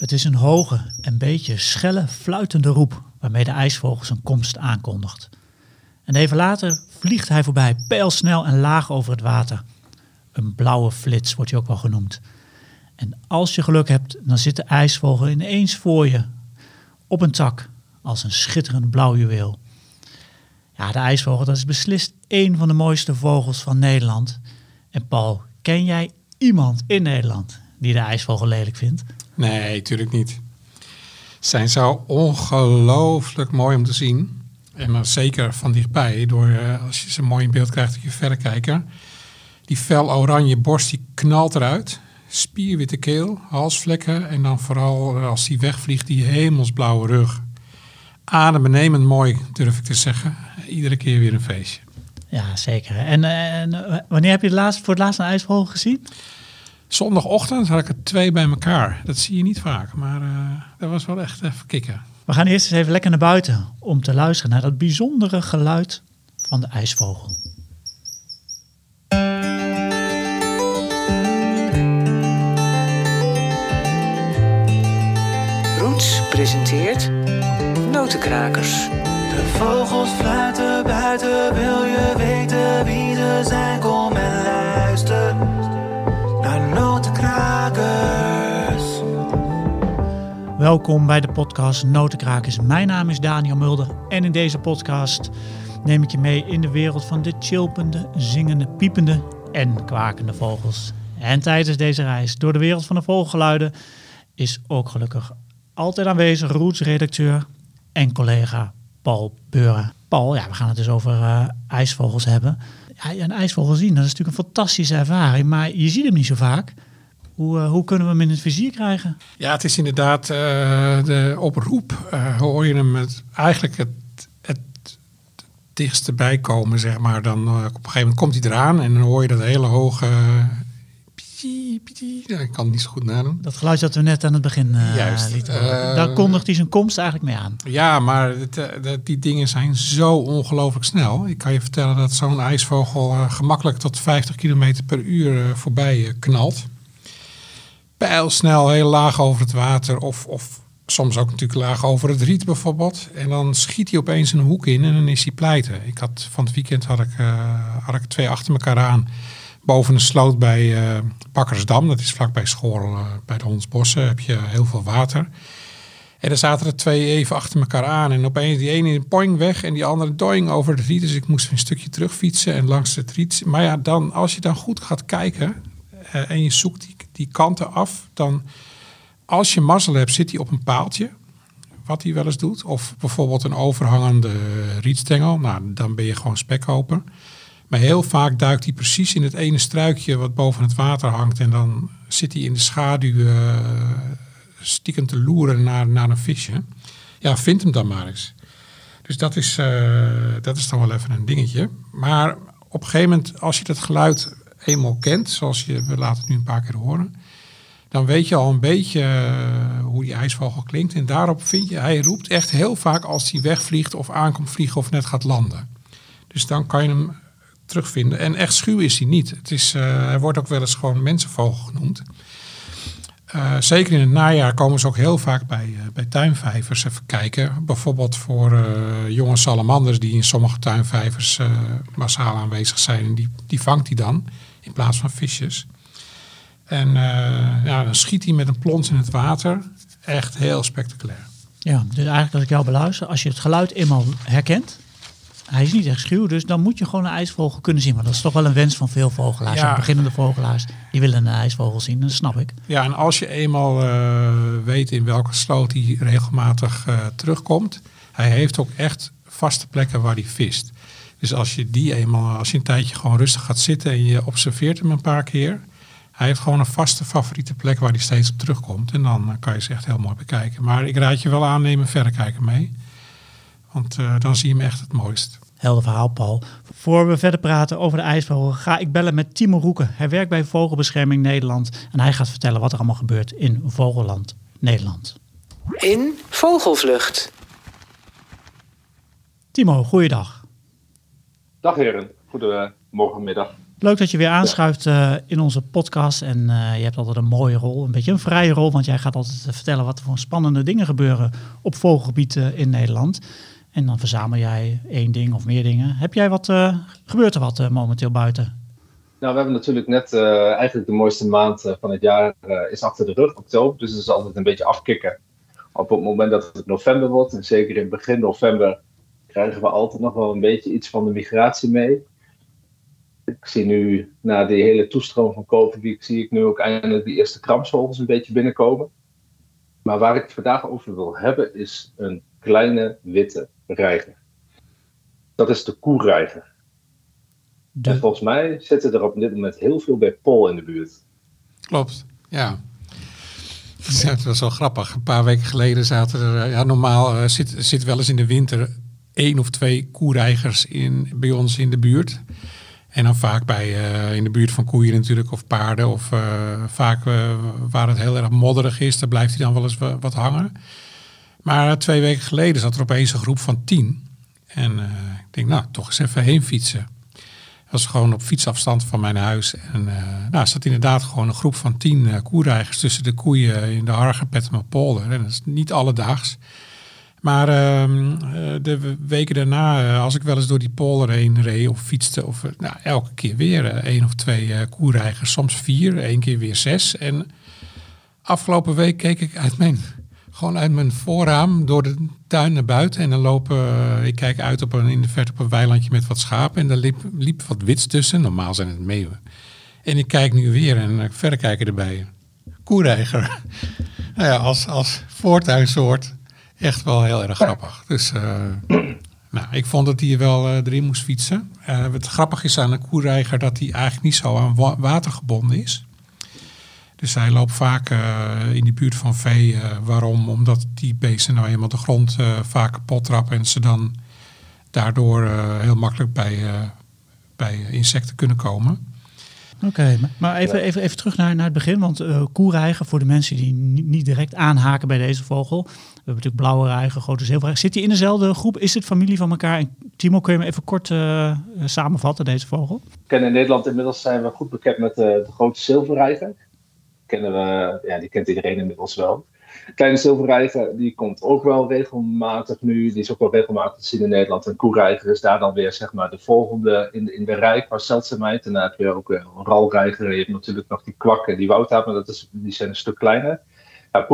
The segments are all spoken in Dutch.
Het is een hoge en beetje schelle, fluitende roep waarmee de ijsvogel zijn komst aankondigt. En even later vliegt hij voorbij, pijlsnel en laag over het water. Een blauwe flits wordt hij ook wel genoemd. En als je geluk hebt, dan zit de ijsvogel ineens voor je op een tak als een schitterend blauw juweel. Ja, de ijsvogel, dat is beslist één van de mooiste vogels van Nederland. En Paul, ken jij iemand in Nederland die de ijsvogel lelijk vindt? Nee, tuurlijk niet. Zijn zo ongelooflijk mooi om te zien. En dan zeker van dichtbij, door uh, als je ze mooi in beeld krijgt op je verrekijker. Die fel oranje borst die knalt eruit. Spierwitte keel, halsvlekken en dan vooral eh, als die wegvliegt die hemelsblauwe rug. Adembenemend mooi, durf ik te zeggen. Iedere keer weer een feestje. Ja, zeker. En, en wanneer heb je laatst, voor het laatst een ijsvogel gezien? Zondagochtend had ik er twee bij elkaar. Dat zie je niet vaak, maar uh, dat was wel echt even kicken. We gaan eerst eens even lekker naar buiten om te luisteren naar dat bijzondere geluid van de ijsvogel. Roots presenteert Notenkrakers. De vogels fluiten buiten, wil je weten wie ze zijn? Kom en luister Welkom bij de podcast Notenkrakers. Mijn naam is Daniel Mulder en in deze podcast neem ik je mee in de wereld van de chilpende, zingende, piepende en kwakende vogels. En tijdens deze reis door de wereld van de vogelgeluiden is ook gelukkig altijd aanwezig Roots-redacteur en collega Paul Beuren. Paul, ja, we gaan het dus over uh, ijsvogels hebben. Ja, een ijsvogel zien, dat is natuurlijk een fantastische ervaring, maar je ziet hem niet zo vaak. Hoe, uh, hoe kunnen we hem in het vizier krijgen? Ja, het is inderdaad uh, de oproep. hoor je hem het, eigenlijk het, het dichtste bijkomen, zeg maar. Dan op een gegeven moment komt hij eraan en dan hoor je dat hele hoge ja, ik kan het niet zo goed nadoen. Dat geluid dat we net aan het begin Juist. lieten Daar kondigt hij zijn komst eigenlijk mee aan. Ja, maar het, die dingen zijn zo ongelooflijk snel. Ik kan je vertellen dat zo'n ijsvogel gemakkelijk tot 50 km per uur voorbij knalt. Pijlsnel, heel laag over het water of, of soms ook natuurlijk laag over het riet bijvoorbeeld. En dan schiet hij opeens een hoek in en dan is hij pleiten. Ik had, van het weekend had ik, had ik twee achter elkaar aan boven een sloot bij uh, Bakkersdam. Dat is vlakbij Schoorl, uh, bij de Hondsbossen. Heb je heel veel water. En er zaten er twee even achter elkaar aan. En opeens die ene in poing weg en die andere doing over het riet. Dus ik moest een stukje terugfietsen en langs het riet. Maar ja, dan, als je dan goed gaat kijken en je zoekt die, die kanten af. Dan, als je mazzel hebt, zit hij op een paaltje. Wat hij wel eens doet. Of bijvoorbeeld een overhangende rietstengel. Nou, dan ben je gewoon spekkoper. Maar heel vaak duikt hij precies in het ene struikje wat boven het water hangt. En dan zit hij in de schaduw uh, stiekem te loeren naar, naar een visje. Ja, vind hem dan maar eens. Dus dat is, uh, dat is dan wel even een dingetje. Maar op een gegeven moment, als je dat geluid eenmaal kent, zoals je, we laten het nu een paar keer horen, dan weet je al een beetje uh, hoe die ijsvogel klinkt. En daarop vind je, hij roept echt heel vaak als hij wegvliegt of aankomt vliegen of net gaat landen. Dus dan kan je hem terugvinden. En echt schuw is hij niet. Het is, uh, hij wordt ook wel eens gewoon mensenvogel genoemd. Uh, zeker in het najaar komen ze ook heel vaak bij, uh, bij tuinvijvers even kijken. Bijvoorbeeld voor jonge salamanders die in sommige tuinvijvers massaal aanwezig zijn. Die, die vangt hij dan in plaats van visjes. En ja, dan schiet hij met een plons in het water. Echt heel spectaculair. Ja, dus eigenlijk als ik jou beluister, als je het geluid eenmaal herkent, hij is niet echt schuw, dus dan moet je gewoon een ijsvogel kunnen zien. Maar dat is toch wel een wens van veel vogelaars. Ja. Beginnende vogelaars, die willen een ijsvogel zien, dat snap ik. Ja, en als je eenmaal uh, weet in welke sloot hij regelmatig uh, terugkomt, hij heeft ook echt vaste plekken waar hij vist. Dus als je die eenmaal, als je een tijdje gewoon rustig gaat zitten en je observeert hem een paar keer, hij heeft gewoon een vaste favoriete plek waar hij steeds op terugkomt. En dan kan je ze echt heel mooi bekijken. Maar ik raad je wel aan, neem een verrekijker mee. Want uh, dan zie je hem echt het mooist. Helder verhaal, Paul. Voor we verder praten over de ijsvogel, ga ik bellen met Timo Roeken. Hij werkt bij Vogelbescherming Nederland en hij gaat vertellen wat er allemaal gebeurt in Vogelland Nederland. In Vogelvlucht. Timo, goeiedag. Dag heren, goedemorgen, middag. Leuk dat je weer aanschuift uh, in onze podcast. En uh, je hebt altijd een mooie rol, een beetje een vrije rol. Want jij gaat altijd vertellen wat er voor spannende dingen gebeuren op vogelgebied uh, in Nederland. En dan verzamel jij één ding of meer dingen. Heb jij wat, gebeurt er wat momenteel buiten? Nou, we hebben natuurlijk net eigenlijk de mooiste maand van het jaar is achter de rug, oktober. Dus het is altijd een beetje afkicken. Op het moment dat het november wordt, en zeker in begin november, krijgen we altijd nog wel een beetje iets van de migratie mee. Ik zie nu, na die hele toestroom van COVID, zie ik nu ook eindelijk die eerste kramsvogels een beetje binnenkomen. Maar waar ik het vandaag over wil hebben, is een kleine witte reiger. Dat is de koereiger. En volgens mij zitten er op dit moment heel veel bij Pol in de buurt. Klopt, ja. Het was wel grappig. Een paar weken geleden zaten er, ja, normaal uh, zit, zit wel eens in de winter één of twee koereigers in, bij ons in de buurt. En dan vaak bij, uh, in de buurt van koeien natuurlijk, of paarden. Of uh, vaak uh, waar het heel erg modderig is, daar blijft hij dan wel eens wat hangen. Maar twee weken geleden zat er opeens een groep van tien. En ik denk, nou, toch eens even heen fietsen. Dat was gewoon op fietsafstand van mijn huis. En nou, zat inderdaad gewoon een groep van tien koereigers tussen de koeien in de Hargen, Polder. En dat is niet alledaags. Maar ehm, eh, de weken daarna, eh, als ik wel eens door die polder heen reed of fietste, of eh, nou, elke keer weer één of twee koereigers, soms vier, één keer weer zes. En afgelopen week keek ik uit mijn, gewoon uit mijn voorraam door de tuin naar buiten. En dan lopen, ik kijk uit op een, in de verte op een weilandje met wat schapen. En daar liep, liep wat wits tussen. Normaal zijn het meeuwen. En ik kijk nu weer en verder kijken erbij. Koereiger. nou ja, als, als voortuinsoort echt wel heel erg grappig. Dus uh, nou, ik vond dat hij wel uh, erin moest fietsen. Uh, het grappige is aan een koereiger dat hij eigenlijk niet zo aan wa water gebonden is. Dus hij loopt vaak in de buurt van vee. waarom? Omdat die beesten nou eenmaal de grond vaak kapot trappen en ze dan daardoor heel makkelijk bij, bij insecten kunnen komen. Oké, maar even, even, even terug naar, naar het begin. Want uh, koereiger, voor de mensen die niet direct aanhaken bij deze vogel. We hebben natuurlijk blauwe reiger, grote zilverreiger. Zit die in dezelfde groep? Is het familie van elkaar? Timo, kun je me even kort uh, samenvatten, deze vogel? Kennen in Nederland inmiddels zijn we goed bekend met de, de grote zilverreiger. Kennen we, ja, die kent iedereen inmiddels wel. Kleine zilverreiger, die komt ook wel regelmatig nu. Die is ook wel regelmatig te zien in Nederland. En koereiger is daar dan weer zeg maar de volgende in, in de rij qua zeldzaamheid. En heb je ook een ralreiger. Je hebt natuurlijk nog die kwakken, die woudhaap, maar dat is, die zijn een stuk kleiner. Ja,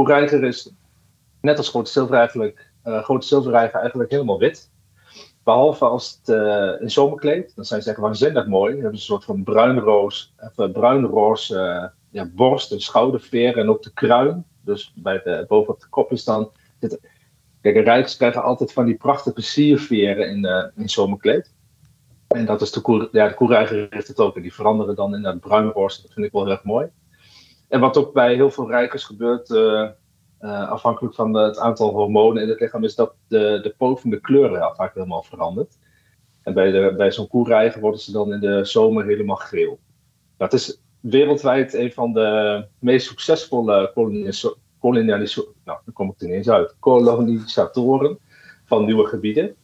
is net als grote zilverreiger, uh, grote zilverreiger eigenlijk helemaal wit. Behalve als het uh, in zomerkleed. Dan zijn ze echt waanzinnig mooi. Ze hebben een soort van bruinroos, even bruinroos uh, ja, borst en schouderveer en ook de kruin. Dus bij de, bovenop de kop is dan. Kijk, de rijks krijgen altijd van die prachtige sierveren in, in zomerkleed. En dat is de koer, ja, de heeft het ook. En die veranderen dan in dat bruinroos. Dat vind ik wel heel erg mooi. En wat ook bij heel veel rijkers gebeurt, uh, afhankelijk van het aantal hormonen in het lichaam, is dat de, de poot van de kleuren vaak helemaal verandert. En bij, de, bij zo'n koereiger worden ze dan in de zomer helemaal geel. Dat is wereldwijd een van de meest succesvolle nou, kom ik kolonisatoren van nieuwe gebieden.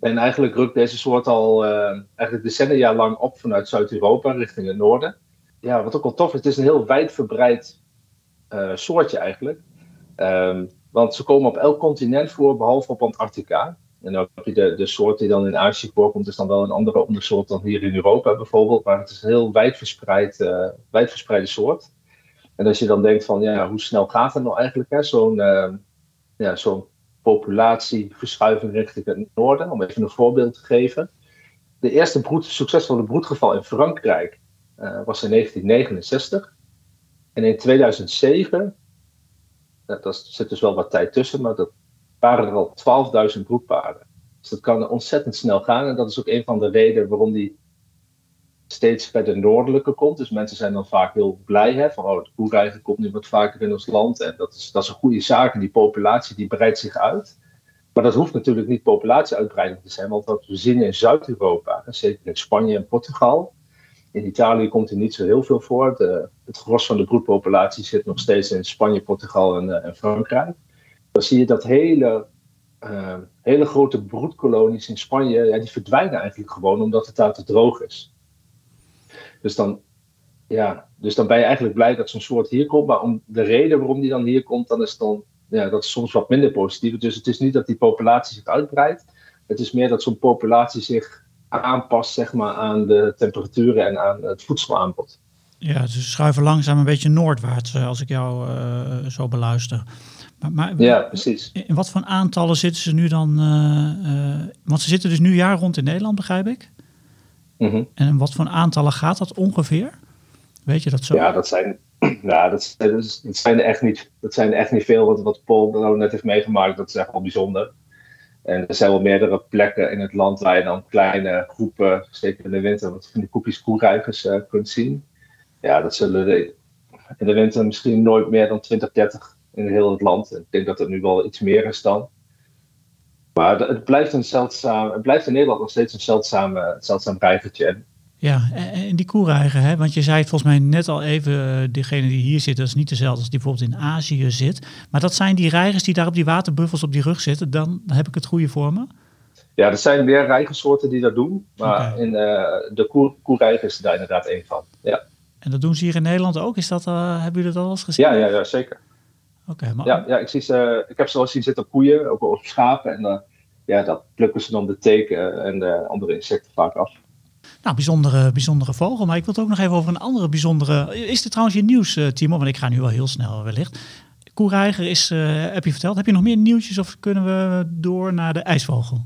En eigenlijk rukt deze soort al uh, eigenlijk decennia lang op vanuit Zuid-Europa richting het noorden. Ja, wat ook wel tof is, het is een heel wijdverbreid uh, soortje eigenlijk. Um, want ze komen op elk continent voor, behalve op Antarctica. En dan heb je de, de soort die dan in Azië voorkomt, is dan wel een andere ondersoort dan hier in Europa bijvoorbeeld. Maar het is een heel wijdverspreid, uh, wijdverspreide soort. En als je dan denkt van, ja, hoe snel gaat het nou eigenlijk, zo'n uh, ja, zo'n populatieverschuiving richting het noorden, om even een voorbeeld te geven. De eerste broed, succesvolle broedgeval in Frankrijk uh, was in 1969. En in 2007, dat zit dus wel wat tijd tussen, maar dat waren er al 12.000 broedpaarden. Dus dat kan ontzettend snel gaan. En dat is ook een van de redenen waarom die steeds verder noordelijker komt. Dus mensen zijn dan vaak heel blij hè, van oh, de koereiger komt nu wat vaker in ons land. En dat is, dat is een goede zaak. En die populatie die breidt zich uit. Maar dat hoeft natuurlijk niet populatieuitbreiding te zijn. Want wat we zien in Zuid-Europa, zeker in Spanje en Portugal. In Italië komt er niet zo heel veel voor. De, het gros van de broedpopulatie zit nog steeds in Spanje, Portugal en, uh, en Frankrijk dan zie je dat hele, uh, hele grote broedkolonies in Spanje, ja, die verdwijnen eigenlijk gewoon omdat het daar te droog is. Dus dan, ja, dus dan ben je eigenlijk blij dat zo'n soort hier komt. Maar om de reden waarom die dan hier komt, dan is dan, ja, dat is soms wat minder positief. Dus het is niet dat die populatie zich uitbreidt. Het is meer dat zo'n populatie zich aanpast zeg maar, aan de temperaturen en aan het voedselaanbod. Ja, ze schuiven langzaam een beetje noordwaarts eh, als ik jou uh, zo beluister. Maar, maar, ja, precies. In wat voor aantallen zitten ze nu dan? Uh, want ze zitten dus nu jaar rond in Nederland, begrijp ik. Mm En wat voor aantallen gaat dat ongeveer? Weet je dat zo? Ja, dat zijn, dat, dat, zijn echt niet, dat zijn echt niet veel. Wat, wat Paul nou net heeft meegemaakt, dat is echt wel bijzonder. En er zijn wel meerdere plekken in het land waar je dan kleine groepen, zeker in de winter, wat van die koepjes koerijgers uh, kunt zien. Ja, dat zullen in de winter misschien nooit meer dan 20, 30 in heel het land. Ik denk dat het nu wel iets meer is dan. Maar het blijft, een zeldzaam, het blijft in Nederland nog steeds een zeldzaam, zeldzaam reigertje. Ja, en die koereiger, hè? want je zei het volgens mij net al even, uh, degene die hier zit, dat is niet dezelfde als die bijvoorbeeld in Azië zit. Maar dat zijn die reigers die daar op die waterbuffels op die rug zitten, dan heb ik het goede voor me? Ja, er zijn meer reigersoorten die dat doen, maar in, uh, de koer, koereiger is daar inderdaad één van. Ja. En dat doen ze hier in Nederland ook? Is dat, uh, hebben jullie dat al eens gezien? Ja, ja, ja zeker. Oké, maar... ja, ja, ik, zie ze, ik heb ze wel zien zitten op koeien, ook op schapen. En ja, dat plukken ze dan de teken en de andere insecten vaak af. Nou, bijzondere, bijzondere vogel. Maar ik wil het ook nog even over een andere bijzondere. Is dit trouwens je nieuws, uh, Timo? Want ik ga nu wel heel snel wellicht. Koereiger is, uh, heb je verteld. Heb je nog meer nieuwtjes of kunnen we door naar de ijsvogel?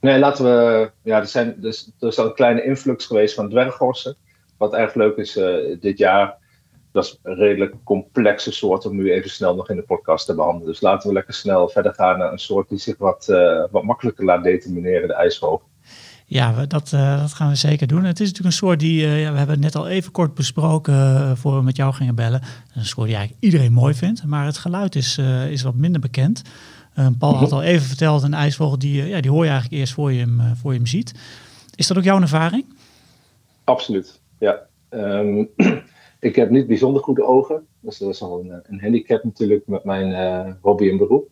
Nee, laten we. Ja, er, zijn, dus, er is al een kleine influx geweest van dwerggorsen. Wat erg leuk is uh, dit jaar. Dat is een redelijk complexe soort om nu even snel nog in de podcast te behandelen. Dus laten we lekker snel verder gaan naar een soort die zich wat, wat makkelijker laat determineren, de ijsvogel. Ja, dat, uh, dat gaan we zeker doen. Het is natuurlijk een soort die, uh, ja, we hebben het net al even kort besproken uh, voor we met jou gingen bellen. Een soort die eigenlijk iedereen mooi vindt, maar het geluid is, is wat minder bekend. Paul had al even verteld, een ijsvogel die, ja, die hoor je eigenlijk eerst voor je, hem, voor je hem ziet. Is dat ook jouw ervaring? Absoluut, ja. Um, ik heb niet bijzonder goede ogen, dus dat is al een, een handicap natuurlijk met mijn hobby en beroep.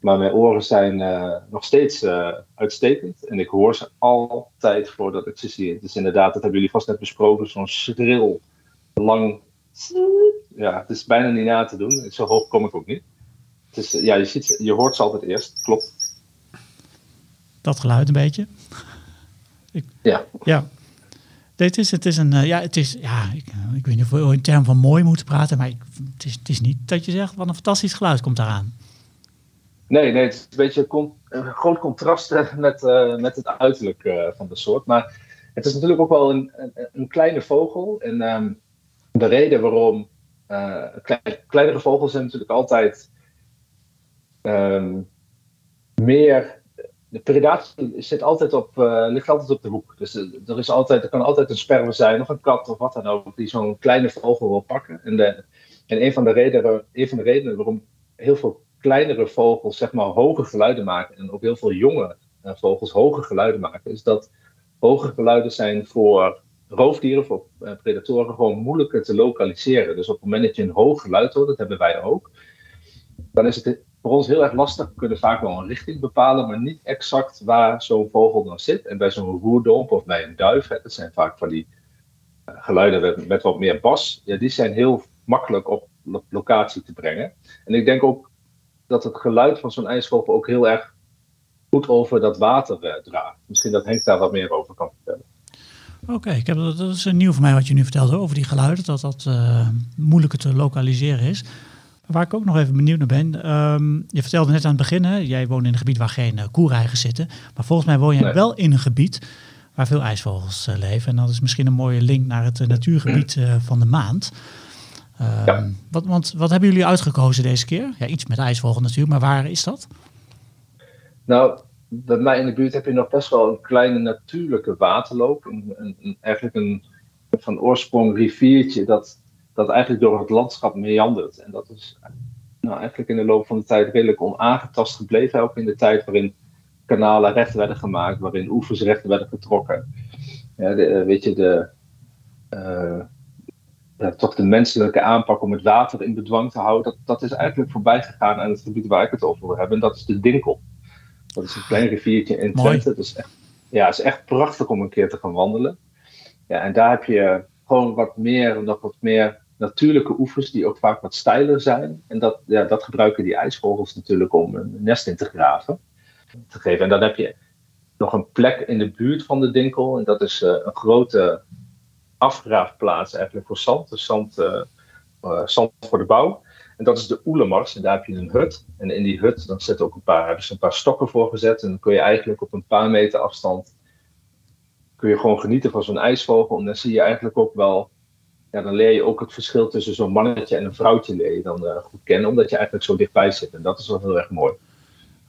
Maar mijn oren zijn uh, nog steeds uh, uitstekend. En ik hoor ze altijd voordat ik ze zie. Dus inderdaad, dat hebben jullie vast net besproken. Zo'n schril, lang. Ja, het is bijna niet na te doen. Zo hoog kom ik ook niet. Het is, ja, je, ziet, je hoort ze altijd eerst. Klopt. Dat geluid een beetje. ik, ja. Ja. Het is, het is een, uh, ja, het is, ja, ik, ik weet niet of we in termen van mooi moeten praten, maar ik, het, is, het is niet dat je zegt, wat een fantastisch geluid komt daaraan. Nee, nee, het is een beetje een, groot contrast met, uh, met het uiterlijk uh, van de soort. Maar het is natuurlijk ook wel een, een, een kleine vogel. En um, de reden waarom klein, kleinere vogels zijn natuurlijk altijd um, meer. De predatie zit altijd op, ligt altijd op de hoek. Dus er, is altijd, er kan altijd een sperwer zijn of een kat of wat dan ook die zo'n kleine vogel wil pakken. En, de, en een, van de redenen, een van de redenen waarom heel veel kleinere vogels zeg maar hoge geluiden maken en ook heel veel jonge uh, vogels hoge geluiden maken, is dat hoge geluiden zijn voor roofdieren, voor uh, predatoren, gewoon moeilijker te lokaliseren. Dus op het moment dat je een hoog geluid hoort, dat hebben wij ook, dan is het voor ons heel erg lastig. We kunnen vaak wel een richting bepalen, maar niet exact waar zo'n vogel dan zit. En bij zo'n roerdomp of bij een duif, hè, dat zijn vaak van die uh, geluiden met, met, wat meer bas, ja, die zijn heel makkelijk op locatie te brengen. En ik denk ook dat het geluid van zo'n ijsvogel ook heel erg goed over dat water uh, draagt. Misschien dat Henk daar wat meer over kan vertellen. Oké, okay, dat, dat is nieuw voor mij wat je nu vertelde over die geluiden, dat dat uh, moeilijker te lokaliseren is. Waar ik ook nog even benieuwd naar ben. Um, je vertelde net aan het begin, hè, jij woont in een gebied waar geen uh, zitten. Maar volgens mij woon je nee. wel in een gebied waar veel ijsvogels uh, leven. En dat is misschien een mooie link naar het natuurgebied van de maand. Ja. wat, want wat hebben jullie uitgekozen deze keer? Ja, iets met ijsvogel natuurlijk, maar waar is dat? Nou, bij mij in de buurt heb je nog best wel een kleine natuurlijke waterloop. Een, een, een, eigenlijk een van oorsprong riviertje dat, dat eigenlijk door het landschap meandert. En dat is nou, eigenlijk in de loop van de tijd redelijk onaangetast gebleven. Ook in de tijd waarin kanalen recht werden gemaakt, waarin oevers recht werden getrokken. Ja, de, weet je, de, uh, ja, toch de menselijke aanpak om het water in bedwang te houden, dat, dat is eigenlijk voorbij gegaan aan het gebied waar ik het over wil hebben. En dat is de Dinkel. Dat is een klein riviertje in Twente. Dat is echt, ja, het is echt prachtig om een keer te gaan wandelen. Ja, en daar heb je gewoon wat meer, nog wat meer natuurlijke oevers die ook vaak wat steiler zijn. En dat, ja, dat gebruiken die ijsvogels natuurlijk om een nest in te graven. Te geven. En dan heb je nog een plek in de buurt van de dinkel. En dat is eh, een grote afgraafplaats eigenlijk voor zand. Dus zand, eh, eh, zand voor de bouw. En dat is de Oelemars. En daar heb je een hut. En in die hut dan zitten ook een paar, dus een paar stokken voor gezet. En dan kun je eigenlijk op een paar meter afstand kun je gewoon genieten van zo'n ijsvogel. En dan zie je eigenlijk ook wel ja, dan leer je ook het verschil tussen zo'n mannetje en een vrouwtje leer je dan uh, goed kennen, omdat je eigenlijk zo dichtbij zit. En dat is wel heel erg mooi.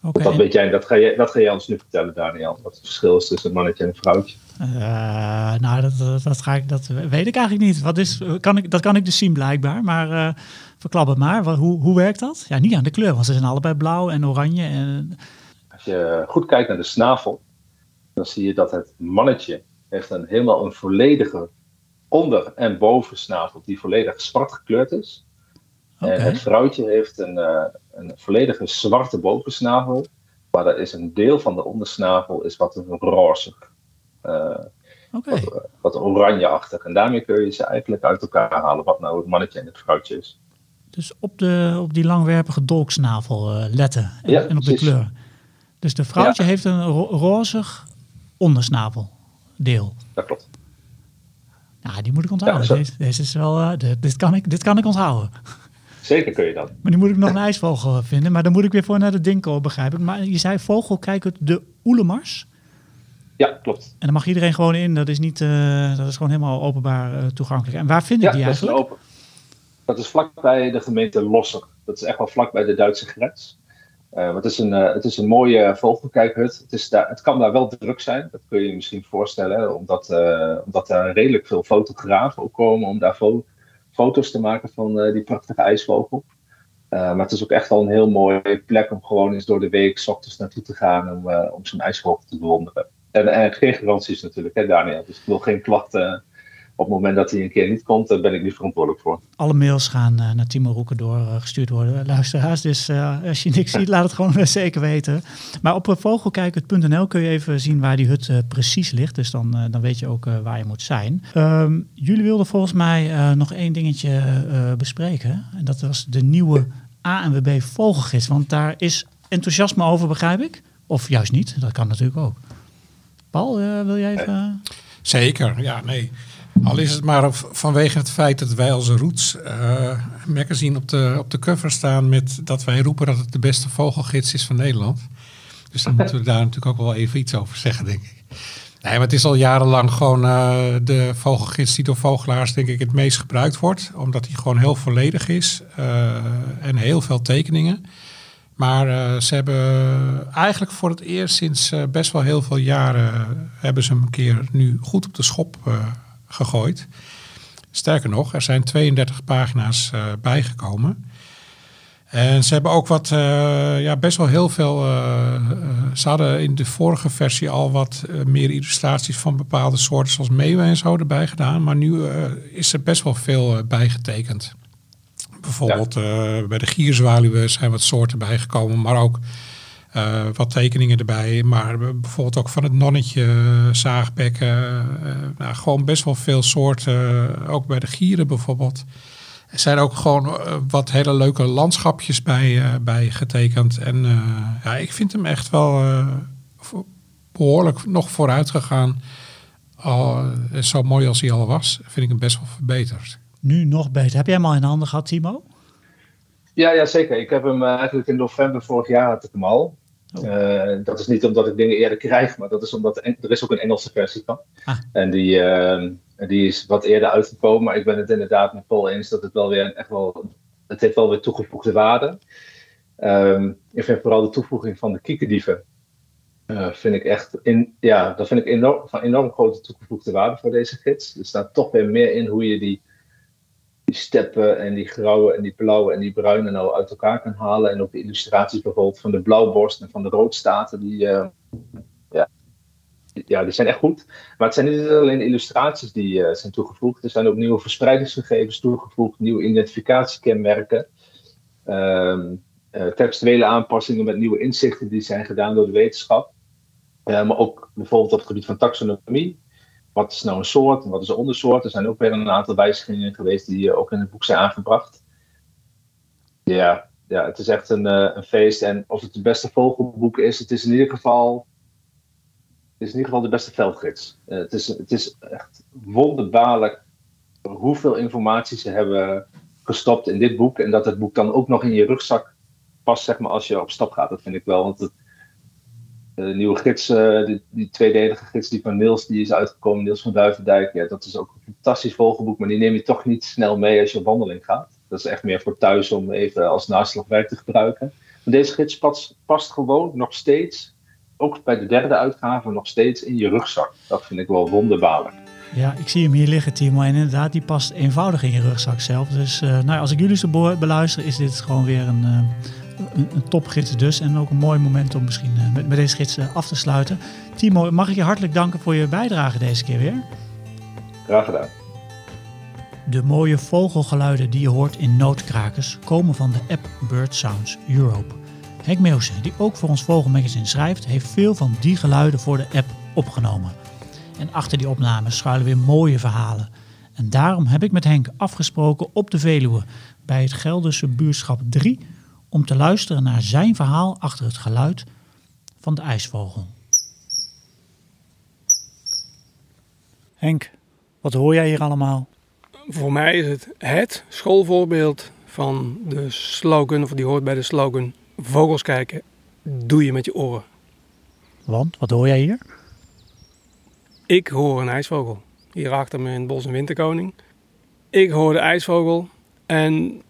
Okay. Dat weet jij, dat ga je, dat ga je ons nu vertellen, Daniel. Wat het verschil is tussen een mannetje en een vrouwtje. Uh, nou, dat, dat, ga ik, dat weet ik eigenlijk niet. Wat is, kan ik, dat kan ik dus zien blijkbaar. Maar uh, verklap het maar. Wat, hoe, hoe werkt dat? Ja, niet aan de kleur, want ze zijn allebei blauw en oranje. En... Als je goed kijkt naar de snavel, dan zie je dat het mannetje heeft een helemaal een volledige onder- en bovensnavel die volledig zwart gekleurd is. Okay. En het vrouwtje heeft een, uh, een volledige zwarte bovensnavel, maar er is een deel van de ondersnavel is wat roze. Okay. wat, wat oranjeachtig. En daarmee kun je ze eigenlijk uit elkaar halen, wat nou het mannetje en het vrouwtje is. Dus op, de, op die langwerpige dolksnavel uh, letten en, ja, en op de kleur. Dus de vrouwtje ja. heeft een ro rozig ondersnaveldeel. Dat klopt. Nou, die moet ik onthouden. Ja, deze, deze, is wel, uh, dit, dit, kan ik, dit kan ik onthouden. Zeker kun je dat. Maar nu moet ik nog een ijsvogel vinden. Maar dan moet ik weer voor naar de dinko, begrijp ik. Maar je zei vogel, kijk het de Oelemars. Ja, klopt. En dan mag iedereen gewoon in. Dat is, niet, uh, dat is gewoon helemaal openbaar uh, toegankelijk. En waar vind ik ja, die eigenlijk? Dat is, open. dat is vlakbij de gemeente Losser. Dat is echt wel vlakbij de Duitse grens. Uh, het, is een, uh, het is een mooie vogelkijkhut. Het, is daar, het kan daar wel druk zijn, dat kun je je misschien voorstellen, omdat, uh, omdat daar redelijk veel fotografen ook komen om daar fo foto's te maken van die prachtige ijsvogel. maar het is ook echt wel een heel mooie plek om gewoon eens door de week s ochtends naartoe te gaan om, om zo'n ijsvogel te bewonderen. En, en geen garanties natuurlijk, hè Daniel. Dus ik wil geen klachten op het moment dat hij een keer niet komt, daar ben ik niet verantwoordelijk voor. Alle mails gaan uh, naar Timo Roeken doorgestuurd worden, luisteraars. Dus als je niks ziet, laat het gewoon zeker weten. Maar op vogelkijkert.nl kun je even zien waar die hut precies ligt. Dus dan, dan weet je ook waar je moet zijn. Um, jullie wilden volgens mij nog één dingetje bespreken. En dat was de nieuwe ANWB Vogelgids. Want daar is enthousiasme over, begrijp ik? Of juist niet, dat kan natuurlijk ook. Paul, wil jij even... Zeker, ja, nee. Al is het maar vanwege het feit dat wij als Roots uh, magazine op de, op de cover staan met dat wij roepen dat het de beste vogelgids is van Nederland. Dus dan moeten we daar natuurlijk ook wel even iets over zeggen, denk ik. Nee, maar het is al jarenlang gewoon uh, de vogelgids die door vogelaars denk ik het meest gebruikt wordt. Omdat hij gewoon heel volledig is en heel veel tekeningen. Maar uh, ze hebben eigenlijk voor het eerst sinds best wel heel veel jaren hebben ze hem een keer nu goed op de schop gegooid. Sterker nog, er zijn 32 pagina's bijgekomen. En ze hebben ook wat, ja, best wel heel veel. Ze hadden in de vorige versie al wat meer illustraties van bepaalde soorten, zoals meeuwen en zo, erbij gedaan. Maar nu is er best wel veel bijgetekend. Bijvoorbeeld ja. bij de gierzwaluwen zijn wat soorten bijgekomen, maar ook uh, wat tekeningen erbij, maar bijvoorbeeld ook van het nonnetje, zaagbekken. Uh, nou, gewoon best wel veel soorten, ook bij de gieren bijvoorbeeld. Er zijn ook gewoon wat hele leuke landschapjes bij, bij getekend. En ja, ik vind hem echt wel behoorlijk nog vooruit gegaan. Al, zo mooi als hij al was, vind ik hem best wel verbeterd. Nu nog beter. Heb jij hem al in handen gehad, Timo? Ja, ja, zeker. Ik heb hem eigenlijk in november vorig jaar had ik hem al. Oh. Uh, dat is niet omdat ik dingen eerder krijg, maar dat is omdat er is ook een Engelse versie van. Ah. En die, uh, die is wat eerder uitgekomen. Maar ik ben het inderdaad met Paul eens dat het wel weer echt wel. Het heeft wel weer toegevoegde waarde. Um, ik vind vooral de toevoeging van de kiekerdieven. Uh, vind ik echt in, ja, dat vind ik enorm, van enorm grote toegevoegde waarde voor deze gids. Er staat toch weer meer in hoe je die die steppen en die grauwe en die blauwe en die bruine nou uit elkaar kan halen. En ook de illustraties bijvoorbeeld van de blauwborst en van de roodstaten, die, uh, ja, ja, die zijn echt goed. Maar het zijn niet alleen illustraties die uh, zijn toegevoegd. Er zijn ook nieuwe verspreidingsgegevens toegevoegd, nieuwe identificatiekenmerken. Uh, textuele aanpassingen met nieuwe inzichten die zijn gedaan door de wetenschap. maar ook bijvoorbeeld op het gebied van taxonomie. Wat is nou een soort en wat is een ondersoort. Er zijn ook weer een aantal wijzigingen geweest die ook in het boek zijn aangebracht. Ja, ja het is echt een, een feest. En of het het beste vogelboek is, het is in ieder geval is in ieder geval de beste veldgids. Uh, het, is, het is echt wonderbaarlijk hoeveel informatie ze hebben gestopt in dit boek. En dat het boek dan ook nog in je rugzak past, zeg maar, als je op stap gaat. Dat vind ik wel. Want het, de nieuwe gids, uh, die, die, tweedelige gids die van Niels, die is uitgekomen, Niels van Duivendijk. Ja, dat is ook een fantastisch volgeboek, maar die neem je toch niet snel mee als je op wandeling gaat. Dat is echt meer voor thuis om even als naslagwerk te gebruiken. Maar deze gids past, gewoon nog steeds ook bij de derde uitgave nog steeds in je rugzak. Dat vind ik wel wonderbaarlijk. Ja, ik zie hem hier liggen, Timo. En inderdaad, die past eenvoudig in je rugzak zelf. Dus uh, nou, als ik jullie zo beluister, is dit gewoon weer een, uh, een, een topgids dus. En ook een mooi moment om misschien uh, met, met deze gids af te sluiten. Timo, mag ik je hartelijk danken voor je bijdrage deze keer weer? Graag gedaan. De mooie vogelgeluiden die je hoort in Noodkrakers komen van de app Bird Sounds Europe. Henk Meeuwsen, die ook voor ons Vogelmagazine schrijft, heeft veel van die geluiden voor de app opgenomen. En achter die opnames schuilen weer mooie verhalen. En daarom heb ik met Henk afgesproken op de Veluwe bij het Gelderse buurtschap 3 om te luisteren naar zijn verhaal achter het geluid van de ijsvogel. Henk, wat hoor jij hier allemaal? Voor mij is het het schoolvoorbeeld van de slogan, of die hoort bij de slogan vogels kijken doe je met je oren. Want, wat hoor jij hier? Ik hoor een ijsvogel. Hier achter me in het bos een winterkoning. Ik hoor de ijsvogel. En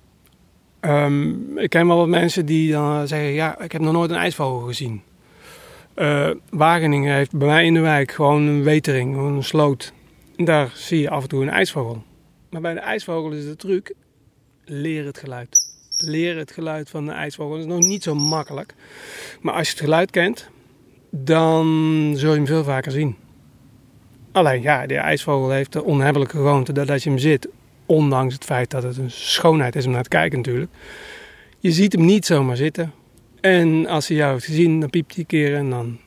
um, ik ken wel wat mensen die dan zeggen... ja, ik heb nog nooit een ijsvogel gezien. Uh, Wageningen heeft bij mij in de wijk gewoon een wetering, een sloot. Daar zie je af en toe een ijsvogel. Maar bij de ijsvogel is de truc... leer het geluid leren het geluid van de ijsvogel. Dat is nog niet zo makkelijk. Maar als je het geluid kent, dan zul je hem veel vaker zien. Alleen ja, de ijsvogel heeft de onhebbelijke gewoonte dat als je hem zit, ondanks het feit dat het een schoonheid is om naar te kijken natuurlijk, je ziet hem niet zomaar zitten. En als hij jou heeft gezien, dan piept hij een keer en dan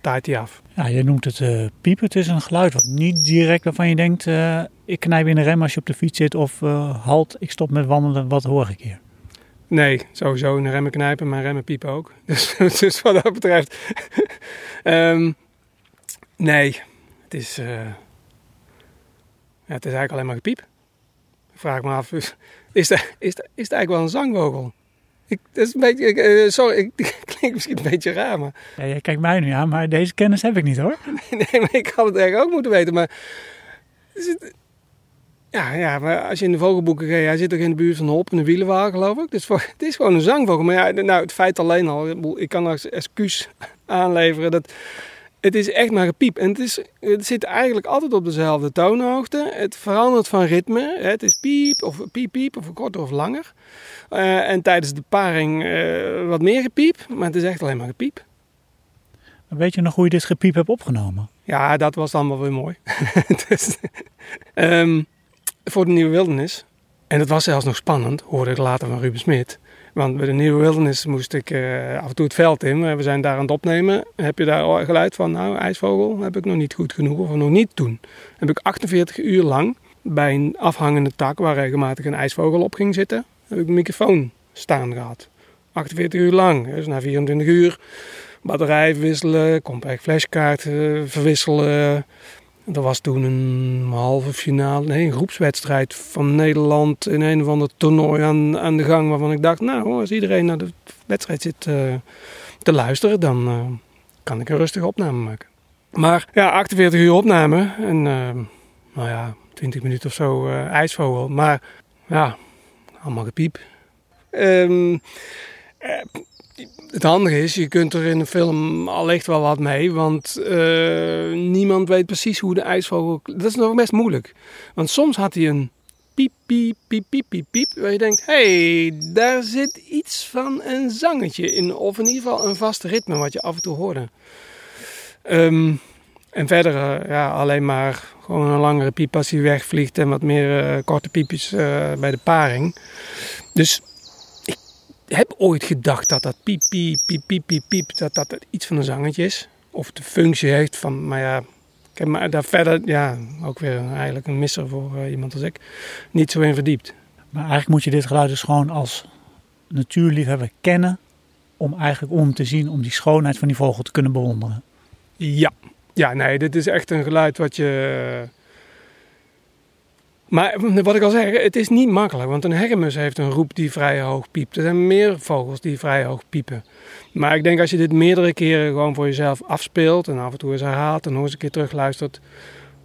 taait hij af. Ja, je noemt het uh, piepen. Het is een geluid wat niet direct waarvan je denkt, uh, ik knijp in de rem als je op de fiets zit of uh, halt, ik stop met wandelen, wat hoor ik hier? Nee, sowieso een remmen knijpen, maar remmen piepen ook. Dus, dus wat dat betreft. um, nee, het is, ja, het is eigenlijk alleen maar gepiep. Ik vraag me af, is, is, is, is het eigenlijk wel een zangvogel? Ik, dat is een beetje, uh, sorry, ik klink misschien een beetje raar, maar... Ja, jij kijkt mij nu aan, maar deze kennis heb ik niet hoor. Nee, nee maar ik had het eigenlijk ook moeten weten, maar... Het, ja, ja, maar als je in de vogelboeken gaat, hij zit toch in de buurt van de hop en de wielenwagen, geloof ik. Dus het is gewoon een zangvogel. Maar ja, nou, het feit alleen al, ik kan als excuus aanleveren dat het is echt maar gepiep. En het, is, het zit eigenlijk altijd op dezelfde toonhoogte. Het verandert van ritme. Het is piep of piep piep of korter of langer. Uh, en tijdens de paring uh, wat meer gepiep, maar het is echt alleen maar gepiep. Weet je nog hoe je dit gepiep hebt opgenomen? Ja, dat was dan wel weer mooi. dus, um, voor de Nieuwe Wildernis. En dat was zelfs nog spannend, hoorde ik later van Ruben Smit. Want bij de Nieuwe Wildernis moest ik uh, af en toe het veld in. We zijn daar aan het opnemen. Heb je daar geluid van, nou, ijsvogel, heb ik nog niet goed genoeg of nog niet doen. Heb ik 48 uur lang bij een afhangende tak waar regelmatig een ijsvogel op ging zitten, heb ik een microfoon staan gehad. 48 uur lang, dus na 24 uur batterij verwisselen, compact flashkaart verwisselen, er was toen een halve finale, nee, een groepswedstrijd van Nederland in een of ander toernooi aan, aan de gang. Waarvan ik dacht, nou, als iedereen naar de wedstrijd zit uh, te luisteren, dan uh, kan ik een rustige opname maken. Maar ja, 48 uur opname en uh, nou ja, 20 minuten of zo ijsvogel. Maar ja, allemaal gepiep. Um, het handige is, je kunt er in een film allicht wel wat mee, want uh, niemand weet precies hoe de ijsvogel... Dat is nog best moeilijk. Want soms had hij een piep, piep, piep, piep, piep, piep, waar je denkt, hey, daar zit iets van een zangetje in. Of in ieder geval een vast ritme wat je af en toe hoorde. Um, en verder, uh, ja, alleen maar gewoon een langere piep als hij wegvliegt en wat meer uh, korte piepjes bij de paring. Dus heb ooit gedacht dat dat piep, piep, piep, piep, piep, piep, dat dat iets van een zangetje is. Of de functie heeft van, maar ja, ik me daar verder, ja, ook weer eigenlijk een misser voor eh, iemand als ik, niet zo in verdiept. Maar eigenlijk moet je dit geluid dus gewoon als natuurliefhebber kennen. Om eigenlijk om te zien, om die schoonheid van die vogel te kunnen bewonderen. Ja, ja, nee, dit is echt een geluid wat je. Maar wat ik al zeg, het is niet makkelijk, want een hermes heeft een roep die vrij hoog piept. Er zijn meer vogels die vrij hoog piepen. Maar ik denk als je dit meerdere keren gewoon voor jezelf afspeelt en af en toe eens herhaalt en nog eens een keer terugluistert,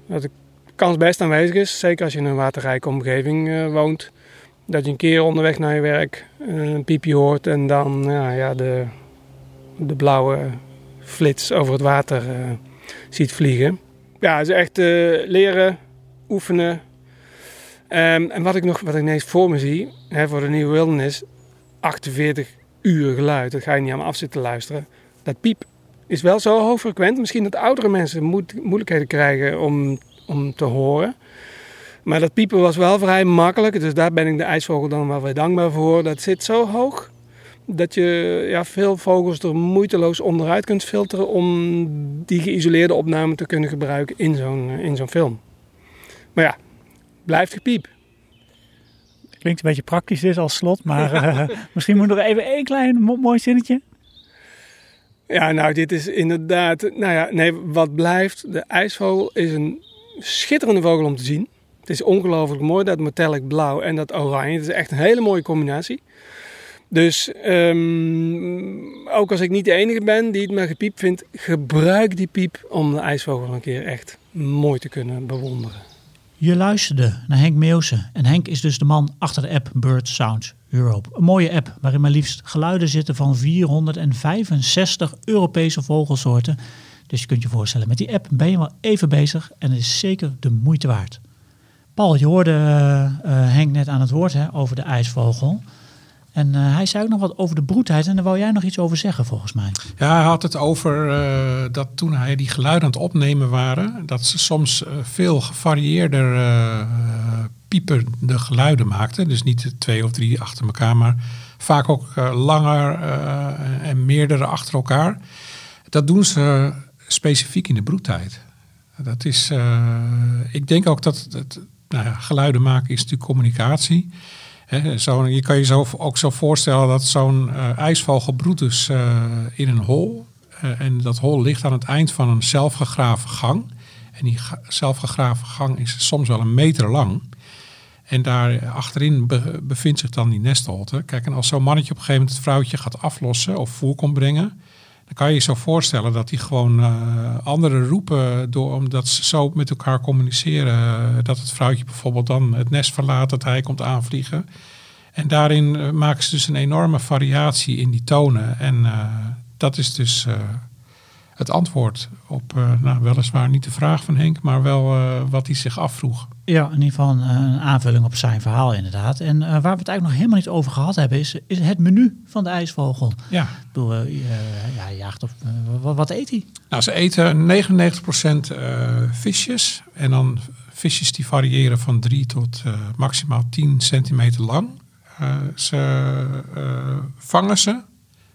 dat de kans best aanwezig is, zeker als je in een waterrijke omgeving uh, woont, dat je een keer onderweg naar je werk uh, een piepje hoort en dan ja, ja, de, de blauwe flits over het water uh, ziet vliegen. Ja, het is echt leren, oefenen. Um, en wat ik nog wat ik ineens voor me zie, hè, voor de nieuwe wildernis, 48 uur geluid. Dat ga je niet aan af zitten luisteren. Dat piep is wel zo hoog frequent. Misschien dat oudere mensen moeilijkheden krijgen om, om te horen. Maar dat piepen was wel vrij makkelijk. Dus daar ben ik de ijsvogel dan wel weer dankbaar voor. Dat zit zo hoog dat je ja, veel vogels er moeiteloos onderuit kunt filteren om die geïsoleerde opname te kunnen gebruiken in zo'n in zo'n film. Maar ja, blijft gepiep. Klinkt een beetje praktisch dit als slot, maar uh, misschien moet er even één klein mooi zinnetje. Ja, nou, dit is inderdaad. Nou ja, nee, wat blijft. De ijsvogel is een schitterende vogel om te zien. Het is ongelooflijk mooi, dat metallic blauw en dat oranje. Het is echt een hele mooie combinatie. Dus um, ook als ik niet de enige ben die het maar gepiept vindt, gebruik die piep om de ijsvogel een keer echt mooi te kunnen bewonderen. Je luisterde naar Henk Meeuwse en Henk is dus de man achter de app Bird Sounds Europe. Een mooie app waarin maar liefst geluiden zitten van 465 Europese vogelsoorten. Dus je kunt je voorstellen, met die app ben je wel even bezig en het is zeker de moeite waard. Paul, je hoorde uh, Henk net aan het woord hè, over de ijsvogel. En uh, hij zei ook nog wat over de broedheid en daar wou jij nog iets over zeggen volgens mij. Ja, hij had het over uh, dat toen hij die geluiden aan het opnemen waren, dat ze soms uh, veel gevarieerder piepende geluiden maakten. Dus niet twee of drie achter elkaar, maar vaak ook langer en meerdere achter elkaar. Dat doen ze specifiek in de broedtijd. Dat is, ik denk ook dat het, nou ja, geluiden maken is natuurlijk communicatie. He, zo, je kan je zo, ook zo voorstellen dat zo'n uh, ijsvogel broedt dus uh, in een hol. Uh, en dat hol ligt aan het eind van een zelfgegraven gang. En die zelfgegraven gang is soms wel een meter lang. En daar achterin be bevindt zich dan die nestholte. Kijk, en als zo'n mannetje op een gegeven moment het vrouwtje gaat aflossen of voer komt brengen, dan kan je je zo voorstellen dat die gewoon uh, anderen roepen door, omdat ze zo met elkaar communiceren. Uh, dat het vrouwtje bijvoorbeeld dan het nest verlaat, dat hij komt aanvliegen. En daarin uh, maken ze dus een enorme variatie in die tonen. En dat is dus het antwoord op, nou, weliswaar niet de vraag van Henk, maar wel wat hij zich afvroeg. Ja, in ieder geval een, een aanvulling op zijn verhaal inderdaad. En uh, waar we het eigenlijk nog helemaal niet over gehad hebben, is, is het menu van de ijsvogel. Ja. Ik bedoel, ja, jaagt op, wat, wat, eet hij? Nou, ze eten 99% visjes. En dan visjes die variëren van 3 tot maximaal 10 centimeter lang. ze vangen ze.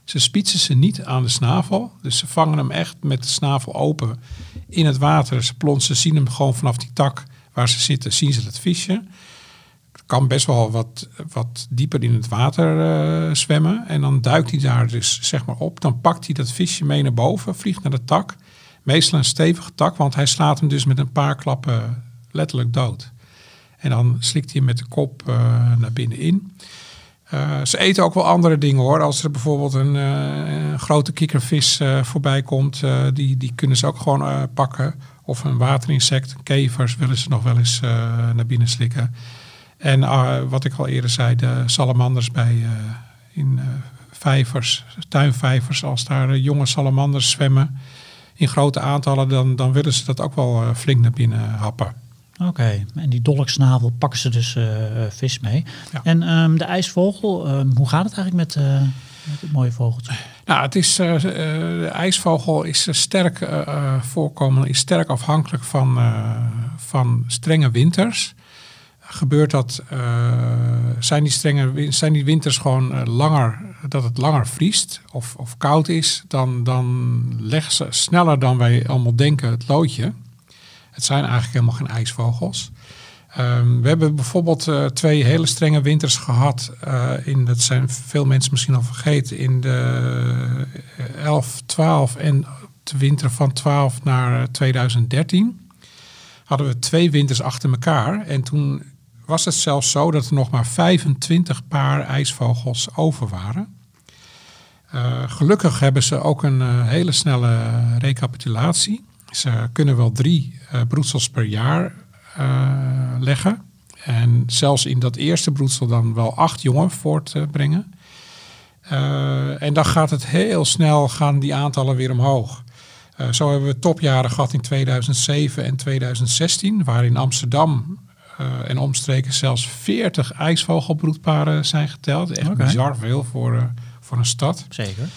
Ze spietsen ze niet aan de snavel. Dus ze vangen hem echt met de snavel open in het water. Ze plonsen, zien hem gewoon vanaf die tak waar ze zitten, zien ze dat visje. Het kan best wel wat, wat dieper in het water uh, zwemmen. En dan duikt hij daar dus zeg maar op. Dan pakt hij dat visje mee naar boven, vliegt naar de tak. Meestal een stevige tak, want hij slaat hem dus met een paar klappen letterlijk dood. En dan slikt hij hem met de kop uh, naar binnen in. Uh, ze eten ook wel andere dingen hoor. Als er bijvoorbeeld een, een grote kikkervis uh, voorbij komt, die, die kunnen ze ook gewoon pakken. Of een waterinsect, kevers willen ze nog wel eens naar binnen slikken. En wat ik al eerder zei, de salamanders bij in vijvers, tuinvijvers, als daar jonge salamanders zwemmen in grote aantallen, dan, dan willen ze dat ook wel flink naar binnen happen. Oké, okay. en die dolksnavel pakken ze dus uh, vis mee. Ja. En um, de ijsvogel, um, hoe gaat het eigenlijk met, uh, met het mooie vogeltje? Nou, het is, uh, de ijsvogel is sterk voorkomen, is sterk afhankelijk van, van strenge winters. Gebeurt dat, zijn, die strenge, zijn die winters gewoon langer, dat het langer vriest of, of koud is, dan, dan leggen ze sneller dan wij allemaal denken het loodje. Het zijn eigenlijk helemaal geen ijsvogels. Ehm, we hebben bijvoorbeeld eh, twee hele strenge winters gehad. eh, in, dat zijn veel mensen misschien al vergeten. In de eh, 11, 12 en de winter van 12 naar eh, 2013 hadden we twee winters achter elkaar. En toen was het zelfs zo dat er nog maar 25 paar ijsvogels over waren. Eh, gelukkig hebben ze ook een eh, hele snelle recapitulatie. Ze kunnen wel drie eh, broedsels per jaar eh, leggen. En zelfs in dat eerste broedsel dan wel acht jongen voortbrengen. Eh, en dan gaat het heel snel, gaan die aantallen weer omhoog. Eh, zo hebben we topjaren gehad in 2007 en 2016, waar in Amsterdam en omstreken zelfs 40 ijsvogelbroedparen zijn geteld. Echt bizar veel voor, voor een stad. Zeker.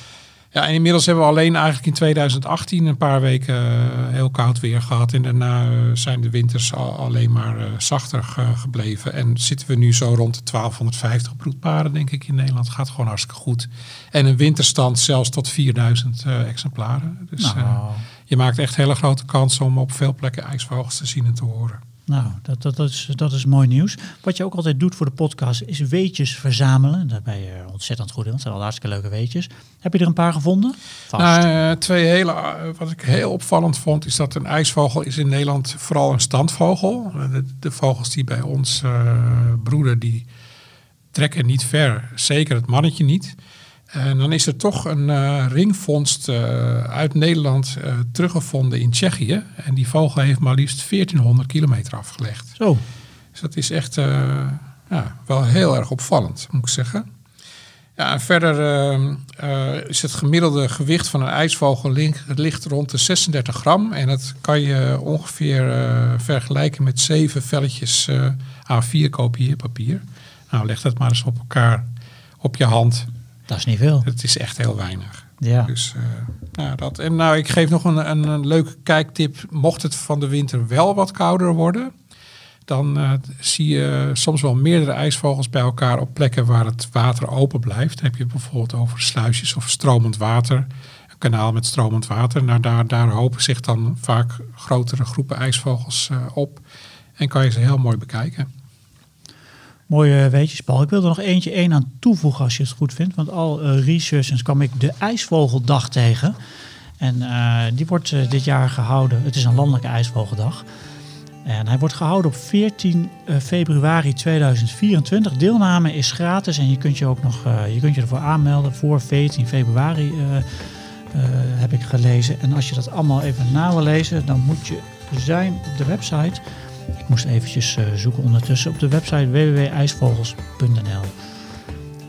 Ja, en inmiddels hebben we alleen eigenlijk in 2018 een paar weken eh, heel koud weer gehad. En daarna eh, zijn de winters al, alleen maar eh, zachter ge- gebleven. En zitten we nu zo rond de 1250 broedparen, denk ik, in Nederland. Gaat gewoon hartstikke goed. En een winterstand zelfs tot 4000 eh, exemplaren. Dus Nou, je maakt echt hele grote kansen om op veel plekken ijsvogels te zien en te horen. Nou dat, dat, dat, is, dat is mooi nieuws. Wat je ook altijd doet voor de podcast is weetjes verzamelen. Daar ben je ontzettend goed in. Dat zijn al hartstikke leuke weetjes. Heb je er een paar gevonden? Vast. Nou, eh, twee hele, eh, wat ik heel opvallend vond, is dat een ijsvogel is in Nederland vooral een standvogel. Eh, De, de vogels die bij ons eh, broeden, die trekken niet ver. Zeker het mannetje niet. En dan is er toch een eh, ringvondst eh, uit Nederland eh, teruggevonden in Tsjechië. En die vogel heeft maar liefst 1400 kilometer afgelegd. Zo. Dus dat is echt ja, wel heel erg opvallend, moet ik zeggen. Ja, en verder is het gemiddelde gewicht van een ijsvogel ligt, het ligt rond de 36 gram. En dat kan je ongeveer vergelijken met zeven velletjes eh, A4 kopieerpapier. Nou, leg dat maar eens op elkaar op je hand. Dat is niet veel. Het is echt heel weinig. Ja. Dus, eh, nou, dat. En nou, ik geef nog een, een, een leuke kijktip. Mocht het van de winter wel wat kouder worden, dan eh, zie je soms wel meerdere ijsvogels bij elkaar op plekken waar het water open blijft. Dan heb je bijvoorbeeld over sluisjes of stromend water. Een kanaal met stromend water. Nou, daar, daar hopen zich dan vaak grotere groepen ijsvogels eh, op. En kan je ze heel mooi bekijken. Mooie weetjes, Paul. Ik wil er nog eentje één aan toevoegen als je het goed vindt. Want al eh, researchers kwam ik de IJsvogeldag tegen. En eh, die wordt eh, dit jaar gehouden. Het is een landelijke IJsvogeldag. En hij wordt gehouden op 14 eh, februari 2024. Deelname is gratis en je kunt je ook nog je kunt je ervoor aanmelden voor 14 februari. heb ik gelezen. En als je dat allemaal even na wil lezen, dan moet je zijn op de website. Ik moest eventjes eh, zoeken ondertussen op de website www.ijsvogels.nl.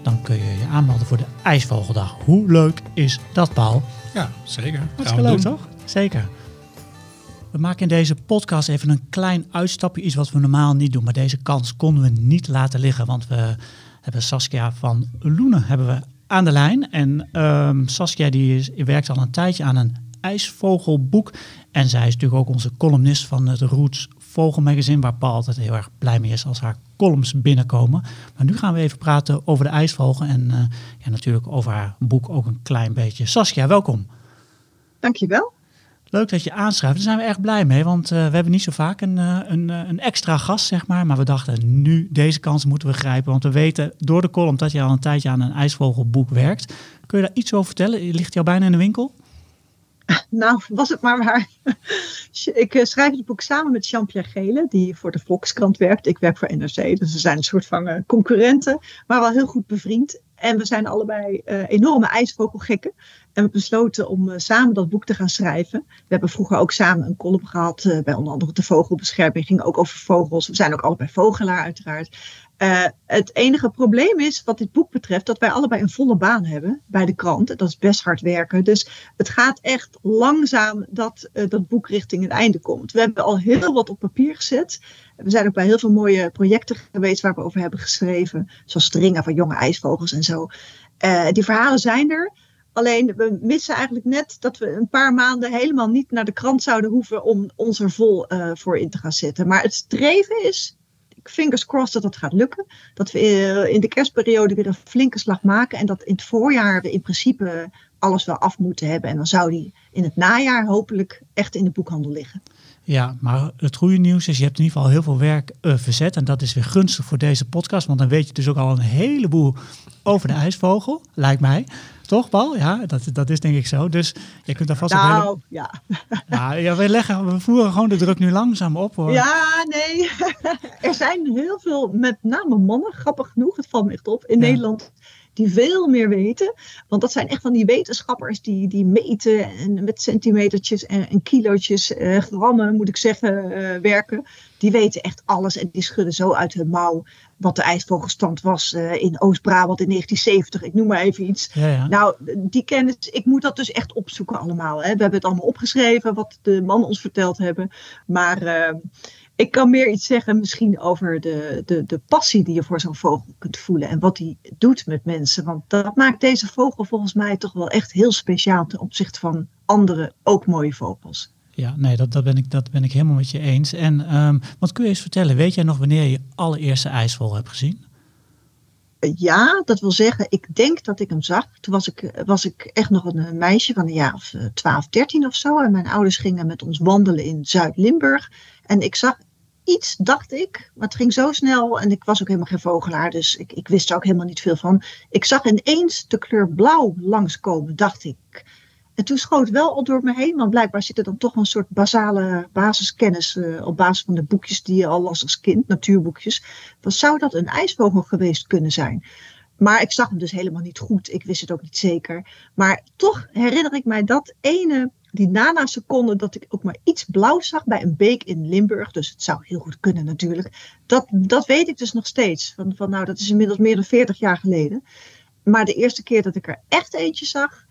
Dan kun je je aanmelden voor de IJsvogeldag. Hoe leuk is dat, Paul? Ja, zeker. Hartstikke leuk, doen. toch? Zeker. We maken in deze podcast even een klein uitstapje. Iets wat we normaal niet doen. Maar deze kans konden we niet laten liggen. Want we hebben Saskia van Loenen hebben we aan de lijn. En ehm, Saskia die is, werkt al een tijdje aan een ijsvogelboek. En zij is natuurlijk ook onze columnist van het Roots Vogelmagazine. Waar Paul altijd heel erg blij mee is als haar columns binnenkomen. Maar nu gaan we even praten over de ijsvogel. En eh, ja, natuurlijk over haar boek ook een klein beetje. Saskia, welkom. Dankjewel. Leuk dat je aanschrijft. Daar zijn we erg blij mee, want eh, we hebben niet zo vaak een, eh, een, een extra gast, zeg maar. Maar we dachten, nu deze kans moeten we grijpen. Want we weten door de column dat je al een tijdje aan een ijsvogelboek werkt. Kun je daar iets over vertellen? Ligt al bijna in de winkel? Nou, was het maar waar. ik eh, schrijf het boek samen met Jean-Pierre Gele, die voor de Volkskrant werkt. Ik werk voor NRC, dus we zijn een soort van eh, concurrenten, maar wel heel goed bevriend. En we zijn allebei eh, enorme ijsvogelgekken. En we besloten om samen dat boek te gaan schrijven. We hebben vroeger ook samen een column gehad eh, bij onder andere de vogelbescherming. Ging ook over vogels. We zijn ook allebei vogelaar uiteraard. Eh, het enige probleem is, wat dit boek betreft, dat wij allebei een volle baan hebben bij de krant. Dat is best hard werken. Dus het gaat echt langzaam dat eh, dat boek richting het einde komt. We hebben al heel wat op papier gezet. We zijn ook bij heel veel mooie projecten geweest waar we over hebben geschreven. Zoals Stringen van jonge ijsvogels en zo. Eh, die verhalen zijn er. Alleen we missen eigenlijk net dat we een paar maanden helemaal niet naar de krant zouden hoeven om ons er vol voor in te gaan zetten. Maar het streven is, fingers crossed dat dat gaat lukken. Dat we eh, in de kerstperiode weer een flinke slag maken. En dat in het voorjaar we in principe alles wel af moeten hebben. En dan zou die in het najaar hopelijk echt in de boekhandel liggen. Ja, maar het goede nieuws is, je hebt in ieder geval heel veel werk uh, verzet. En dat is weer gunstig voor deze podcast. Want dan weet je dus ook al een heleboel over de ijsvogel, lijkt mij. Toch, Paul? Ja, dat, dat is denk ik zo. Dus je kunt daar vast nou, ja. ja. Ja, we, leggen, we voeren gewoon de druk nu langzaam op. Hoor. Ja, nee. er zijn heel veel, met name mannen, grappig genoeg, het valt me echt op, in ja. Nederland die veel meer weten. Want dat zijn echt van die wetenschappers die, die meten en met centimetertjes en, en kilootjes, eh, grammen moet ik zeggen, eh, werken. Die weten echt alles en die schudden zo uit hun mouw wat de ijsvogelstand was uh, in Oost-Brabant in 1970. Ik noem maar even iets. Ja, ja. Nou, die kennis, ik moet dat dus echt opzoeken allemaal. Hè. We hebben het allemaal opgeschreven wat de mannen ons verteld hebben. Maar uh, ik kan meer iets zeggen misschien over de, de, de passie die je voor zo'n vogel kunt voelen. En wat die doet met mensen. Want dat maakt deze vogel volgens mij toch wel echt heel speciaal ten opzichte van andere ook mooie vogels. Ja, nee, dat, dat, ben, ik, dat ben ik helemaal met je eens. En um, wat kun je eens vertellen? Weet jij nog wanneer je je allereerste ijsvogel hebt gezien? Ja, dat wil zeggen, ik denk dat ik hem zag. Toen was ik, was ik echt nog een meisje van een jaar of 12, 13 of zo. En mijn ouders gingen met ons wandelen in Zuid-Limburg. En ik zag iets, dacht ik, maar het ging zo snel. En ik was ook helemaal geen vogelaar, dus ik, ik wist er ook helemaal niet veel van. Ik zag ineens de kleur blauw langskomen, dacht ik. En toen schoot wel al door me heen, want blijkbaar zit er dan toch een soort basale basiskennis uh, op basis van de boekjes die je al las als kind, natuurboekjes. Wat zou dat een ijsvogel geweest kunnen zijn? Maar ik zag hem dus helemaal niet goed. Ik wist het ook niet zeker. Maar toch herinner ik mij dat ene, die nanoseconde, dat ik ook maar iets blauw zag bij een beek in Limburg. Dus het zou heel goed kunnen natuurlijk. Dat, dat weet ik dus nog steeds. Van, van nou, dat is inmiddels meer dan 40 jaar geleden. Maar de eerste keer dat ik er echt eentje zag,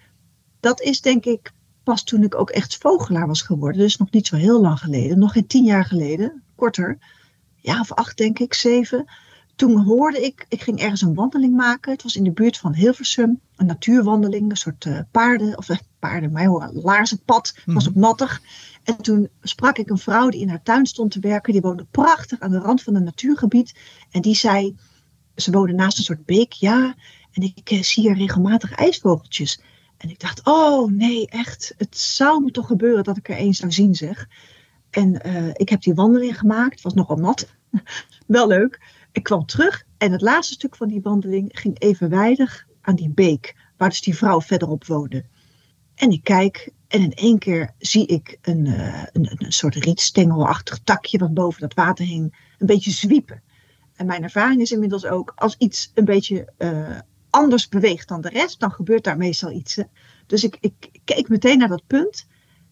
dat is denk ik pas toen ik ook echt vogelaar was geworden. Dus nog niet zo heel lang geleden. Nog geen tien jaar geleden. Korter. Ja, of acht denk ik, zeven. Toen hoorde ik, ik ging ergens een wandeling maken. Het was in de buurt van Hilversum. Een natuurwandeling, een soort uh, paarden, of uh, paarden, maar een laarzenpad. Het was ook nattig. En toen sprak ik een vrouw die in haar tuin stond te werken. Die woonde prachtig aan de rand van een natuurgebied. En die zei, ze woonde naast een soort beek. Ja, en ik uh, zie hier regelmatig ijsvogeltjes. En ik dacht, oh nee, echt, het zou me toch gebeuren dat ik er één zou zien, zeg. En ik heb die wandeling gemaakt, het was nogal nat, wel leuk. Ik kwam terug en het laatste stuk van die wandeling ging evenwijdig aan die beek, waar dus die vrouw verderop woonde. En ik kijk en in één keer zie ik een, uh, een, een soort rietstengelachtig takje wat boven dat water hing, een beetje zwiepen. En mijn ervaring is inmiddels ook, als iets een beetje uh, anders beweegt dan de rest, dan gebeurt daar meestal iets. Dus ik, ik, keek meteen naar dat punt.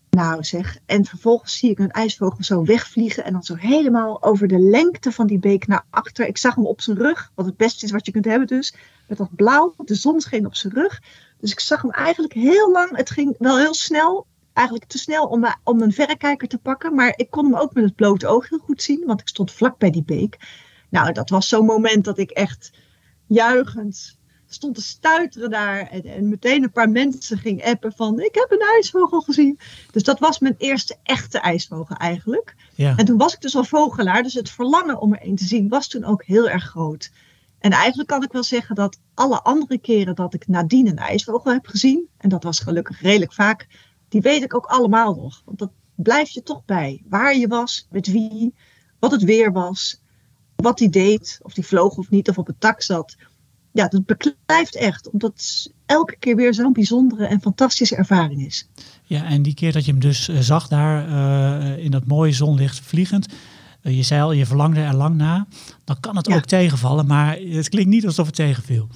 Nou zeg, en vervolgens zie ik een ijsvogel zo wegvliegen en dan zo helemaal over de lengte van die beek naar achter. Ik zag hem op zijn rug, wat het beste is wat je kunt hebben dus, met dat blauw, de zon scheen op zijn rug. Dus ik zag hem eigenlijk heel lang, het ging wel heel snel, eigenlijk te snel om, om een verrekijker te pakken, maar ik kon hem ook met het blote oog heel goed zien, want ik stond vlak bij die beek. Nou, dat was zo'n moment dat ik echt juichend stond te stuiteren daar. En, en, meteen een paar mensen ging appen van ik heb een ijsvogel gezien. Dus dat was mijn eerste echte ijsvogel eigenlijk. Ja. En toen was ik dus al vogelaar. Dus het verlangen om er een te zien was toen ook heel erg groot. En eigenlijk kan ik wel zeggen dat alle andere keren dat ik nadien een ijsvogel heb gezien. En dat was gelukkig redelijk vaak. Die weet ik ook allemaal nog. Want dat blijft je toch bij. Waar je was, met wie, wat het weer was. Wat die deed, of die vloog of niet, of op het tak zat ja, dat beklijft echt. Omdat het elke keer weer zo'n bijzondere en fantastische ervaring is. Ja, en die keer dat je hem dus uh, zag daar uh, in dat mooie zonlicht vliegend. Uh, je zei al, je verlangde er lang na. Dan kan het ja. ook tegenvallen, maar het klinkt niet alsof het tegenviel.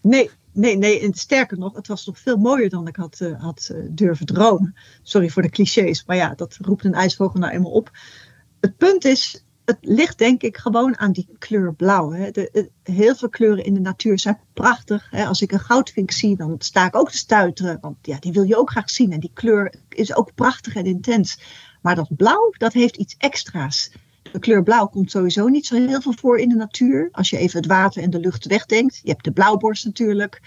Nee, nee, nee. En sterker nog, het was nog veel mooier dan ik had, had durven dromen. Sorry voor de clichés, maar ja, dat roept een ijsvogel nou eenmaal op. Het punt is, het ligt denk ik gewoon aan die kleur blauw. Hè. De, de, heel veel kleuren in de natuur zijn prachtig. Hè. Als ik een goudvink zie, dan sta ik ook te stuiteren. Want ja, die wil je ook graag zien. En die kleur is ook prachtig en intens. Maar dat blauw, dat heeft iets extra's. De kleur blauw komt sowieso niet zo heel veel voor in de natuur. Als je even het water en de lucht wegdenkt. Je hebt de blauwborst natuurlijk.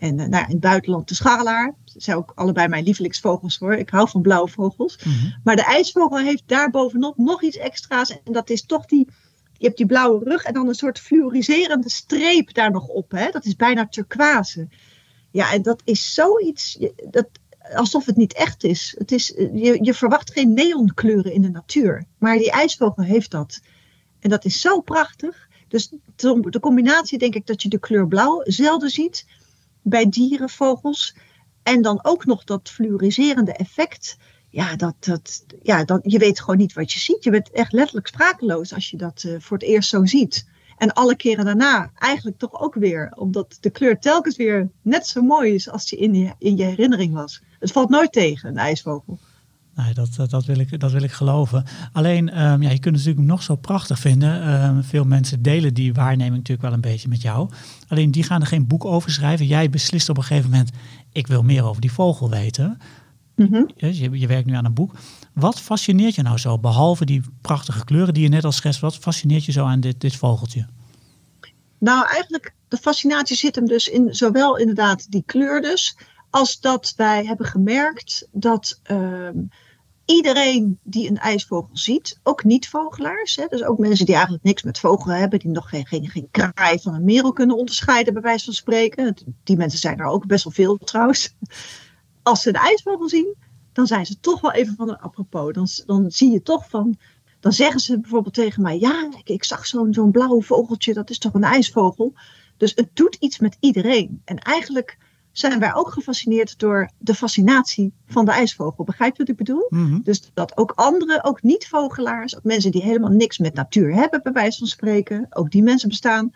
En uh, nou, in het buitenland de scharrelaar. Dat zijn ook allebei mijn lievelingsvogels hoor. Ik hou van blauwe vogels. Mhm. Maar de ijsvogel heeft daarbovenop nog iets extra's. En dat is toch die, je hebt die blauwe rug en dan een soort fluoriserende streep daar nog op. Hè? Dat is bijna turquoise. Ja, en dat is zoiets, dat, alsof het niet echt is. Het is je, je verwacht geen neonkleuren in de natuur. Maar die ijsvogel heeft dat. En dat is zo prachtig. Dus de combinatie denk ik dat je de kleur blauw zelden ziet bij dieren, vogels. En dan ook nog dat fluoriserende effect. Ja, dat, dat, ja dan, je weet gewoon niet wat je ziet. Je bent echt letterlijk sprakeloos als je dat uh, voor het eerst zo ziet. En alle keren daarna eigenlijk toch ook weer. Omdat de kleur telkens weer net zo mooi is als die in je, in je herinnering was. Het valt nooit tegen, een ijsvogel. Nee, dat, dat, wil ik, dat wil ik geloven. Alleen, um, ja, je kunt het natuurlijk nog zo prachtig vinden. Um, veel mensen delen die waarneming natuurlijk wel een beetje met jou. Alleen die gaan er geen boek over schrijven. Jij beslist op een gegeven moment, ik wil meer over die vogel weten. Mm -hmm. je, je werkt nu aan een boek. Wat fascineert je nou zo, behalve die prachtige kleuren die je net al schetst, wat fascineert je zo aan dit, dit vogeltje? Nou, eigenlijk, de fascinatie zit hem dus in zowel inderdaad die kleur dus, als dat wij hebben gemerkt dat uh, iedereen die een ijsvogel ziet, ook niet-vogelaars, dus ook mensen die eigenlijk niks met vogelen hebben, die nog geen, geen, geen kraai van een merel kunnen onderscheiden, bij wijze van spreken. Die mensen zijn er ook best wel veel trouwens. Als ze een ijsvogel zien, dan zijn ze toch wel even van een apropos. Dan, dan zie je toch van, dan zeggen ze bijvoorbeeld tegen mij: Ja, ik, ik zag zo'n zo'n blauwe vogeltje, dat is toch een ijsvogel? Dus het doet iets met iedereen. En eigenlijk zijn wij ook gefascineerd door de fascinatie van de ijsvogel. Begrijp je wat ik bedoel? Mm -hmm. Dus dat ook anderen, ook niet-vogelaars, ook mensen die helemaal niks met natuur hebben, bij wijze van spreken, ook die mensen bestaan.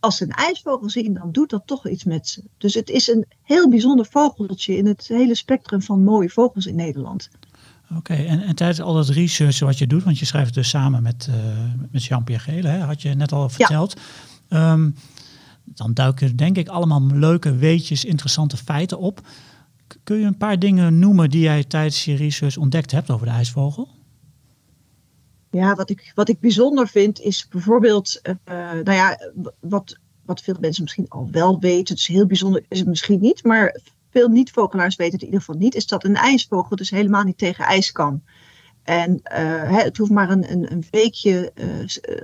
Als ze een ijsvogel zien, dan doet dat toch iets met ze. Dus het is een heel bijzonder vogeltje in het hele spectrum van mooie vogels in Nederland. Oké, okay, en, en, tijdens al dat research wat je doet, want je schrijft dus samen met, uh, met Jean-Pierre Gele, hè, had je net al verteld. Ja. Um, dan duiken denk ik allemaal leuke weetjes, interessante feiten op. Kun je een paar dingen noemen die jij tijdens je research ontdekt hebt over de ijsvogel? Ja, wat ik, wat ik bijzonder vind is bijvoorbeeld, uh, nou ja, wat, wat veel mensen misschien al wel weten, het is heel bijzonder, is het misschien niet, maar veel niet-vogelaars weten het in ieder geval niet, is dat een ijsvogel dus helemaal niet tegen ijs kan. En uh, het hoeft maar een, een, een weekje uh,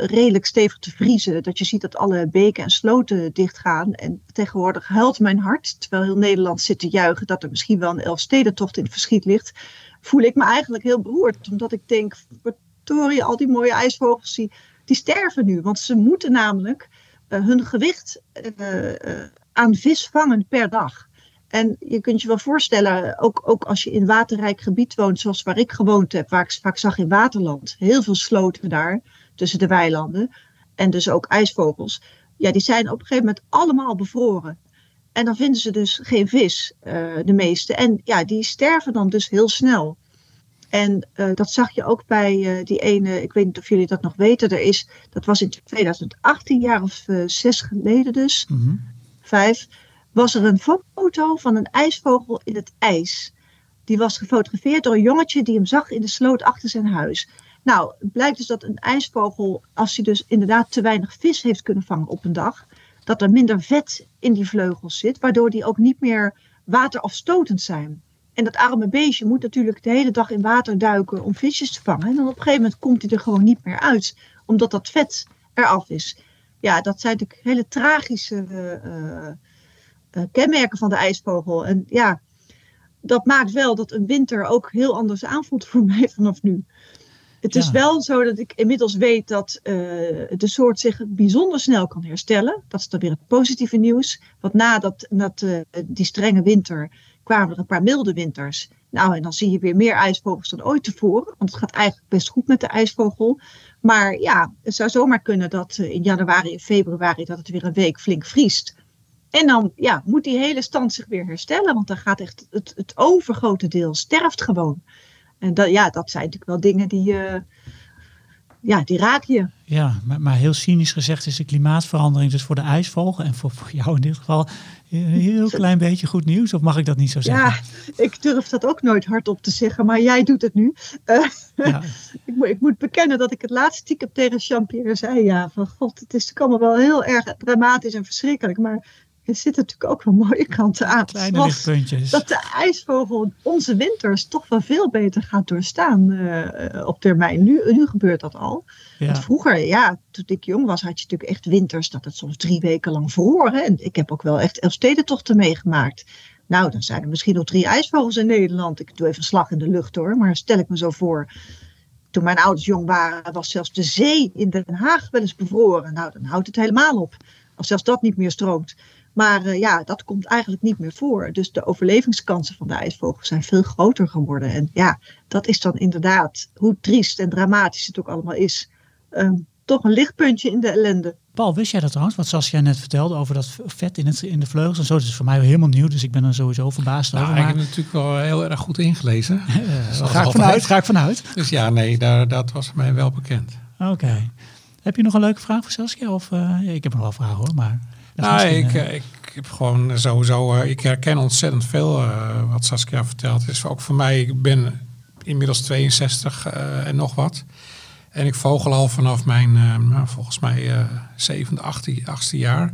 redelijk stevig te vriezen. Dat je ziet dat alle beken en sloten dichtgaan. En tegenwoordig huilt mijn hart, terwijl heel Nederland zit te juichen dat er misschien wel een Elfstedentocht in het verschiet ligt. Voel ik me eigenlijk heel beroerd. Omdat ik denk, verdorie, al die mooie ijsvogels die, die sterven nu. Want ze moeten namelijk hun gewicht aan vis vangen per dag. En je kunt je wel voorstellen, ook, ook als je in waterrijk gebied woont, zoals waar ik gewoond heb, waar ik vaak zag in Waterland, heel veel sloten daar tussen de weilanden. En dus ook ijsvogels. Ja, die zijn op een gegeven moment allemaal bevroren. En dan vinden ze dus geen vis, uh, de meeste. En ja, die sterven dan dus heel snel. En uh, dat zag je ook bij uh, die ene, ik weet niet of jullie dat nog weten, er is, dat was in 2018, jaar of zes geleden dus, mm -hmm. vijf was er een foto van een ijsvogel in het ijs. Die was gefotografeerd door een jongetje die hem zag in de sloot achter zijn huis. Nou, het blijkt dus dat een ijsvogel, als hij dus inderdaad te weinig vis heeft kunnen vangen op een dag, dat er minder vet in die vleugels zit, waardoor die ook niet meer waterafstotend zijn. En dat arme beestje moet natuurlijk de hele dag in water duiken om visjes te vangen. En dan op een gegeven moment komt hij er gewoon niet meer uit, omdat dat vet eraf is. Ja, dat zijn natuurlijk hele tragische uh, kenmerken van de ijsvogel. En ja, dat maakt wel dat een winter ook heel anders aanvoelt voor mij vanaf nu. Het ja. is wel zo dat ik inmiddels weet dat uh, de soort zich bijzonder snel kan herstellen. Dat is dan weer het positieve nieuws. Want na dat, dat, uh, die strenge winter kwamen er een paar milde winters. Nou, en dan zie je weer meer ijsvogels dan ooit tevoren. Want het gaat eigenlijk best goed met de ijsvogel. Maar ja, het zou zomaar kunnen dat in januari en februari dat het weer een week flink vriest. En dan ja, moet die hele stand zich weer herstellen, want dan gaat echt het, het overgrote deel sterft gewoon. En dat, ja, dat zijn natuurlijk wel dingen die, uh, ja, die raak je. Ja, maar, maar heel cynisch gezegd is de klimaatverandering dus voor de ijsvogel en voor, voor jou in dit geval een heel klein beetje goed nieuws. Of mag ik dat niet zo zeggen? Ja, ik durf dat ook nooit hardop te zeggen, maar jij doet het nu. Uh, ja. ik, moet, ik, moet bekennen dat ik het laatste stiekem tegen Jean-Pierre zei. Ja, van god, het is allemaal wel heel erg dramatisch en verschrikkelijk, maar er zitten natuurlijk ook wel mooie kanten aan. Kleine lichtpuntjes. Dat de ijsvogel onze winters toch wel veel beter gaat doorstaan uh, op termijn. Nu, nu gebeurt dat al. Ja. Want vroeger, ja, toen ik jong was, had je natuurlijk echt winters dat het soms drie weken lang vroor. Hè? En ik heb ook wel echt Elfstedentochten meegemaakt. Nou, dan zijn er misschien nog drie ijsvogels in Nederland. Ik doe even een slag in de lucht hoor, maar stel ik me zo voor. Toen mijn ouders jong waren, was zelfs de zee in Den Haag wel eens bevroren. Nou, dan houdt het helemaal op. Als zelfs dat niet meer stroomt. Maar uh, ja, dat komt eigenlijk niet meer voor. Dus de overlevingskansen van de ijsvogels zijn veel groter geworden. En ja, dat is dan inderdaad, hoe triest en dramatisch het ook allemaal is, um, toch een lichtpuntje in de ellende. Paul, wist jij dat trouwens, wat Saskia net vertelde over dat vet in, het, in de vleugels en zo? Dat is voor mij helemaal nieuw, dus ik ben er sowieso verbaasd nou, over. Ik heb het natuurlijk wel heel erg goed ingelezen. Uh, daar ga ik vanuit, ga ik vanuit. Dus ja, nee, daar, dat was mij wel bekend. Oké. Okay. Heb je nog een leuke vraag voor Saskia? Of, uh, ja, ik heb nog wel vragen hoor, maar... Nou, ik, uh, ik heb gewoon sowieso, ik herken ontzettend veel wat Saskia vertelt. Is ook voor mij, ik ben inmiddels 62 en nog wat. En ik vogel al vanaf mijn, uh, nou, volgens mij, zevende, achtste, achtste jaar.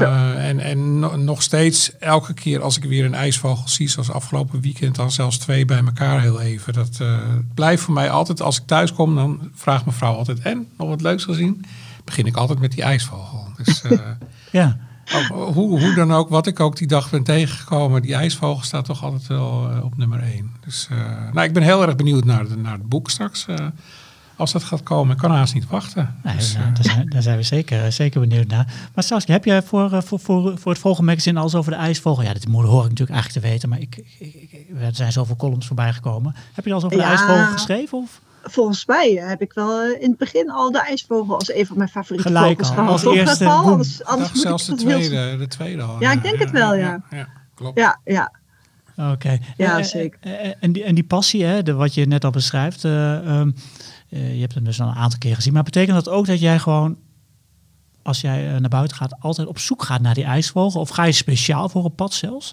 Uh, en en no nog steeds, elke keer als ik weer een ijsvogel zie, zoals afgelopen weekend, dan zelfs twee bij elkaar heel even. Dat blijft voor mij altijd, als ik thuis kom, dan vraagt mijn vrouw altijd, en, nog wat leuks gezien? Begin ik altijd met die ijsvogel. Dus ja. Ook, hoe, hoe dan ook, wat ik ook die dag ben tegengekomen, die ijsvogel staat toch altijd wel op nummer één. Dus nou, ik ben heel erg benieuwd naar, de, naar het boek straks als dat gaat komen. Ik kan haast niet wachten. Nee, dus, nou, daar, zijn, daar, zijn, we zeker, zeker benieuwd naar. Maar Saskia, heb jij voor, voor, voor, voor het volgende magazine alles over de ijsvogel? Ja, dit hoor ik natuurlijk eigenlijk te weten, maar ik, ik, ik, er zijn zoveel columns voorbij gekomen. Heb je alles over ja, de ijsvogel geschreven? Of? Volgens mij heb ik wel in het begin al de ijsvogel als een van mijn favoriete Gelijk vogels al, gehad. als eerste. Geval, anders, anders dacht zelfs de tweede, de tweede al. Ja, ik denk het wel, ja. Ja, ja klopt. Ja, ja. Oké. Okay. Ja, en, zeker. En die, en die passie, hè, de, wat je net al beschrijft, uh, um, uh, je hebt hem dus al een aantal keer gezien. Maar betekent dat ook dat jij gewoon, als jij uh, naar buiten gaat, altijd op zoek gaat naar die ijsvogel? Of ga je speciaal voor een pad zelfs?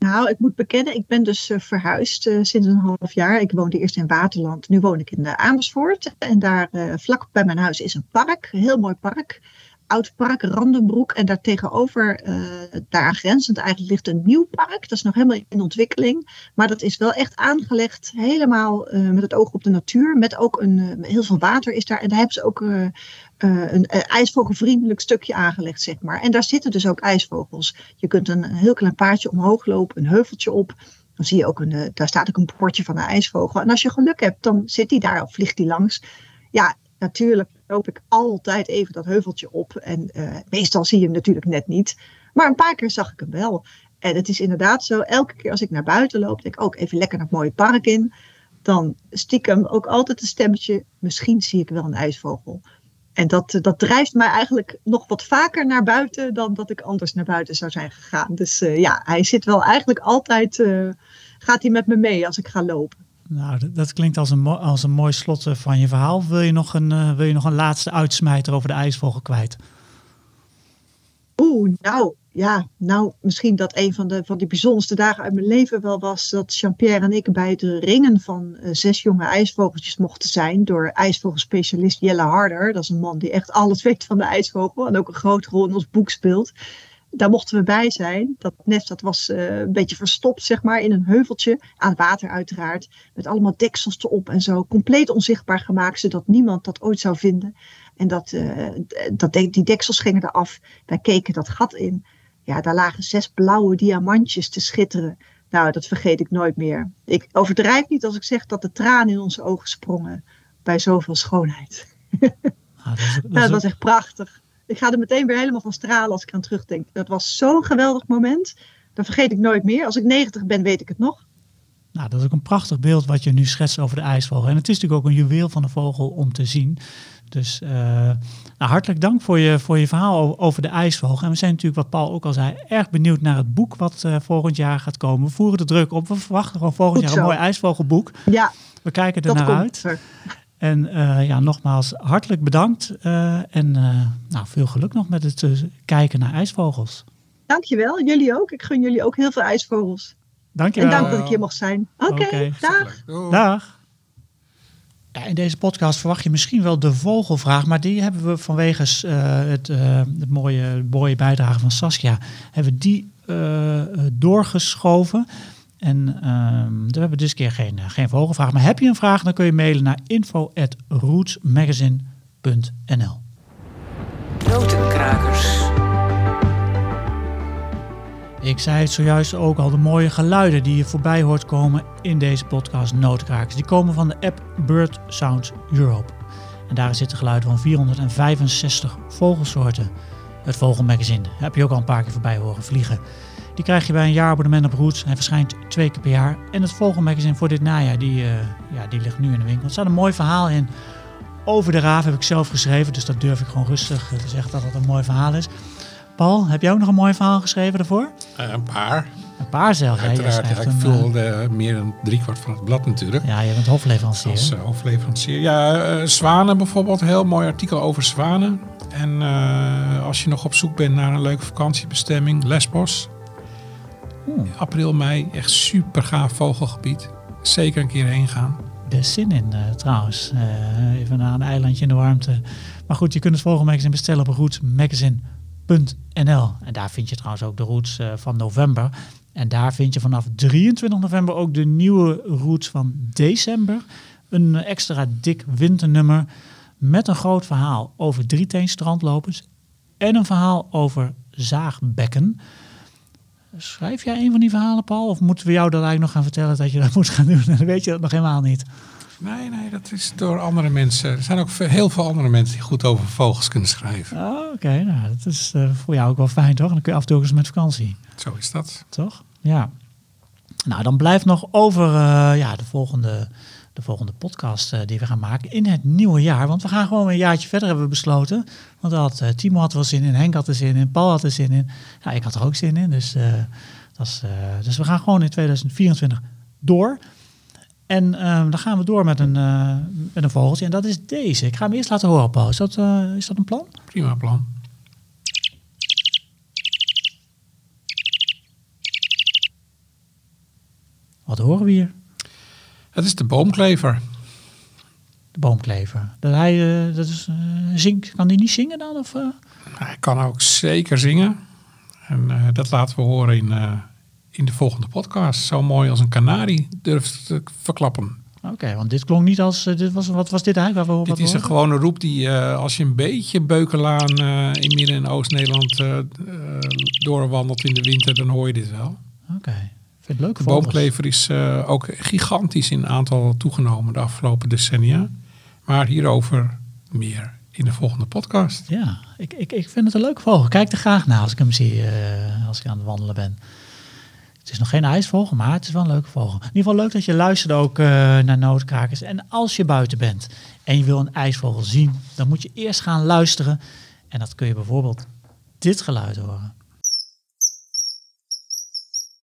Nou, ik moet bekennen, ik ben dus uh, verhuisd uh, sinds een half jaar. Ik woonde eerst in Waterland, nu woon ik in uh, Amersfoort. En daar vlak bij mijn huis is een park, een heel mooi park. Oud park, Randenbroek. En daar tegenover, daar aangrenzend eigenlijk, ligt een nieuw park. Dat is nog helemaal in ontwikkeling. Maar dat is wel echt aangelegd, helemaal met het oog op de natuur. Met ook een, heel veel water is daar. En daar hebben ze ook uh, een ijsvogelvriendelijk stukje aangelegd, zeg maar. En daar zitten dus ook ijsvogels. Je kunt een heel klein paardje omhoog lopen, een heuveltje op. Dan zie je ook een, daar staat ook een bordje van een ijsvogel. En als je geluk hebt, dan zit die daar of vliegt die langs. Ja, natuurlijk loop ik altijd even dat heuveltje op. En uh, meestal zie je hem natuurlijk net niet. Maar een paar keer zag ik hem wel. En het is inderdaad zo, elke keer als ik naar buiten loop, denk ik ook even lekker naar het mooie park in. Dan stiekem ook altijd een stemmetje, misschien zie ik wel een ijsvogel. En dat, dat drijft mij eigenlijk nog wat vaker naar buiten dan dat ik anders naar buiten zou zijn gegaan. Dus uh, ja, hij zit wel eigenlijk altijd, gaat hij met me mee als ik ga lopen. Nou, dat, klinkt als een, als een mooi slot van je verhaal. Wil je, nog een, uh, wil je nog een laatste uitsmijter over de ijsvogel kwijt? Oeh, nou ja, nou misschien dat een van, de, van die bijzonderste dagen uit mijn leven wel was dat Jean-Pierre en ik bij het ringen van uh, zes jonge ijsvogeltjes mochten zijn door ijsvogelspecialist Jelle Harder. Dat is een man die echt alles weet van de ijsvogel en ook een grote rol in ons boek speelt. Daar mochten we bij zijn. Dat nest dat was uh, een beetje verstopt, zeg maar, in een heuveltje. Aan water uiteraard. Met allemaal deksels erop en zo. Compleet onzichtbaar gemaakt, zodat niemand dat ooit zou vinden. En dat, uh, dat, die deksels gingen eraf. Wij keken dat gat in. Ja, daar lagen zes blauwe diamantjes te schitteren. Nou, dat vergeet ik nooit meer. Ik overdrijf niet als ik zeg dat de tranen in onze ogen sprongen. Bij zoveel schoonheid. Ah, dat, is, dat, ja, dat was echt prachtig. Ik ga er meteen weer helemaal van stralen als ik aan terugdenk. Dat was zo'n geweldig moment. Dat vergeet ik nooit meer. Als ik 90 ben, weet ik het nog. Nou, dat is ook een prachtig beeld wat je nu schetst over de ijsvogel. En het is natuurlijk ook een juweel van de vogel om te zien. Dus uh, nou, hartelijk dank voor je, voor je verhaal over de ijsvogel. En we zijn natuurlijk, wat Paul ook al zei, erg benieuwd naar het boek wat uh, volgend jaar gaat komen. We voeren de druk op. We verwachten gewoon volgend Goed jaar zo. een mooi ijsvogelboek. Ja, We kijken er naar uit. er. En uh, ja, nogmaals hartelijk bedankt. Uh, en uh, nou, veel geluk nog met het kijken naar ijsvogels. Dankjewel, jullie ook. Ik gun jullie ook heel veel ijsvogels. Dankjewel. En dank dat ik hier mocht zijn. Oké, okay, dag. Dag. Ja, in deze podcast verwacht je misschien wel de vogelvraag, maar die hebben we vanwege uh, het, uh, het mooie, mooie bijdrage van Saskia, hebben we die uh, doorgeschoven. En uh, we hebben dus een keer geen, geen vogelvraag. Maar heb je een vraag, dan kun je mailen naar info.rootsmagazine.nl ik zei het zojuist ook al, de mooie geluiden die je voorbij hoort komen in deze podcast Notenkrakers. Die komen van de app Bird Sounds Europe. En daar zitten geluiden van 465 vogelsoorten. Het Vogelmagazine heb je ook al een paar keer voorbij horen vliegen. Die krijg je bij een jaarabonnement op Roots. Hij verschijnt twee keer per jaar. En het Vogelmagazine voor dit najaar, die, eh, ja, die ligt nu in de winkel. Er staat een mooi verhaal in over de raaf, heb ik zelf geschreven. Dus dat durf ik gewoon rustig te zeggen dat het een mooi verhaal is. Paul, heb jij ook nog een mooi verhaal geschreven daarvoor? Eh, een paar. Een paar Uiteraard. Ja, ik vul meer dan driekwart van het blad natuurlijk. eh, ja, je bent hofleverancier. Als uh, hoofdleverancier. Ja, eh, zwanen bijvoorbeeld. Heel mooi artikel over zwanen. En eh, als je nog op zoek bent naar een leuke vakantiebestemming, Lesbos. April, mei. Echt super gaaf vogelgebied. Zeker een keer heen gaan. Best zin in eh, trouwens. Eh, even naar een eilandje in de warmte. Maar goed, je kunt het Vogelmagazine bestellen op rootsmagazine.nl. En daar vind je trouwens ook de roots eh, van november. En daar vind je vanaf 23 november ook de nieuwe roots van december. Een extra dik winternummer met een groot verhaal over drieteen strandlopers. En een verhaal over zaagbekken. Schrijf jij een van die verhalen, Paul? Of moeten we jou dat eigenlijk nog gaan vertellen dat je dat moet gaan doen? Dan weet je dat nog helemaal niet. Nee, nee, dat is door andere mensen. Er zijn ook heel veel andere mensen die goed over vogels kunnen schrijven. Oh, Oké, nou, dat is eh, voor jou ook wel fijn, toch? Dan kun je af en toe eens met vakantie, Zo is dat. toch? Ja. Nou, dan blijft nog over eh, ja, de, volgende, de volgende podcast eh, die we gaan maken in het nieuwe jaar. Want we gaan gewoon een jaartje verder, hebben we besloten. Want had, eh, Timo had wel zin in, Henk had er zin in, Paul had er zin in. Ja, ik had er ook zin in. Dus, eh, dat is, dus we gaan gewoon in 2024 door. En dan gaan we door met een, met een vogeltje. En dat is deze. Ik ga hem eerst laten horen, Paul. Is dat, is dat een plan? Prima plan. Wat horen we hier? Het is de boomklever. De boomklever. Dat hij, eh, dat is, zingt, kan hij niet zingen dan? Of, eh? Hij kan ook zeker zingen. En dat laten we horen in, in de volgende podcast. Zo mooi als een kanarie durft te verklappen. Oké, want dit klonk niet als... dit was, wat was dit eigenlijk? Waar we, Dit is een gewone roep die als je een beetje Beukelaan eh, in Midden- en Oost-Nederland doorwandelt in de winter, dan hoor je dit wel. Oké, vind het leuk. De boomklever is eh, ook gigantisch in aantal toegenomen de afgelopen decennia. Maar hierover meer in de volgende podcast. Ja, ik, ik, ik vind het een leuke vogel. Kijk er graag naar als ik hem zie, eh, als ik aan het wandelen ben. Het is nog geen ijsvogel, maar het is wel een leuke vogel. In ieder geval leuk dat je luistert ook eh, naar Noodkrakers. En als je buiten bent en je wil een ijsvogel zien, dan moet je eerst gaan luisteren. En dat kun je bijvoorbeeld dit geluid horen.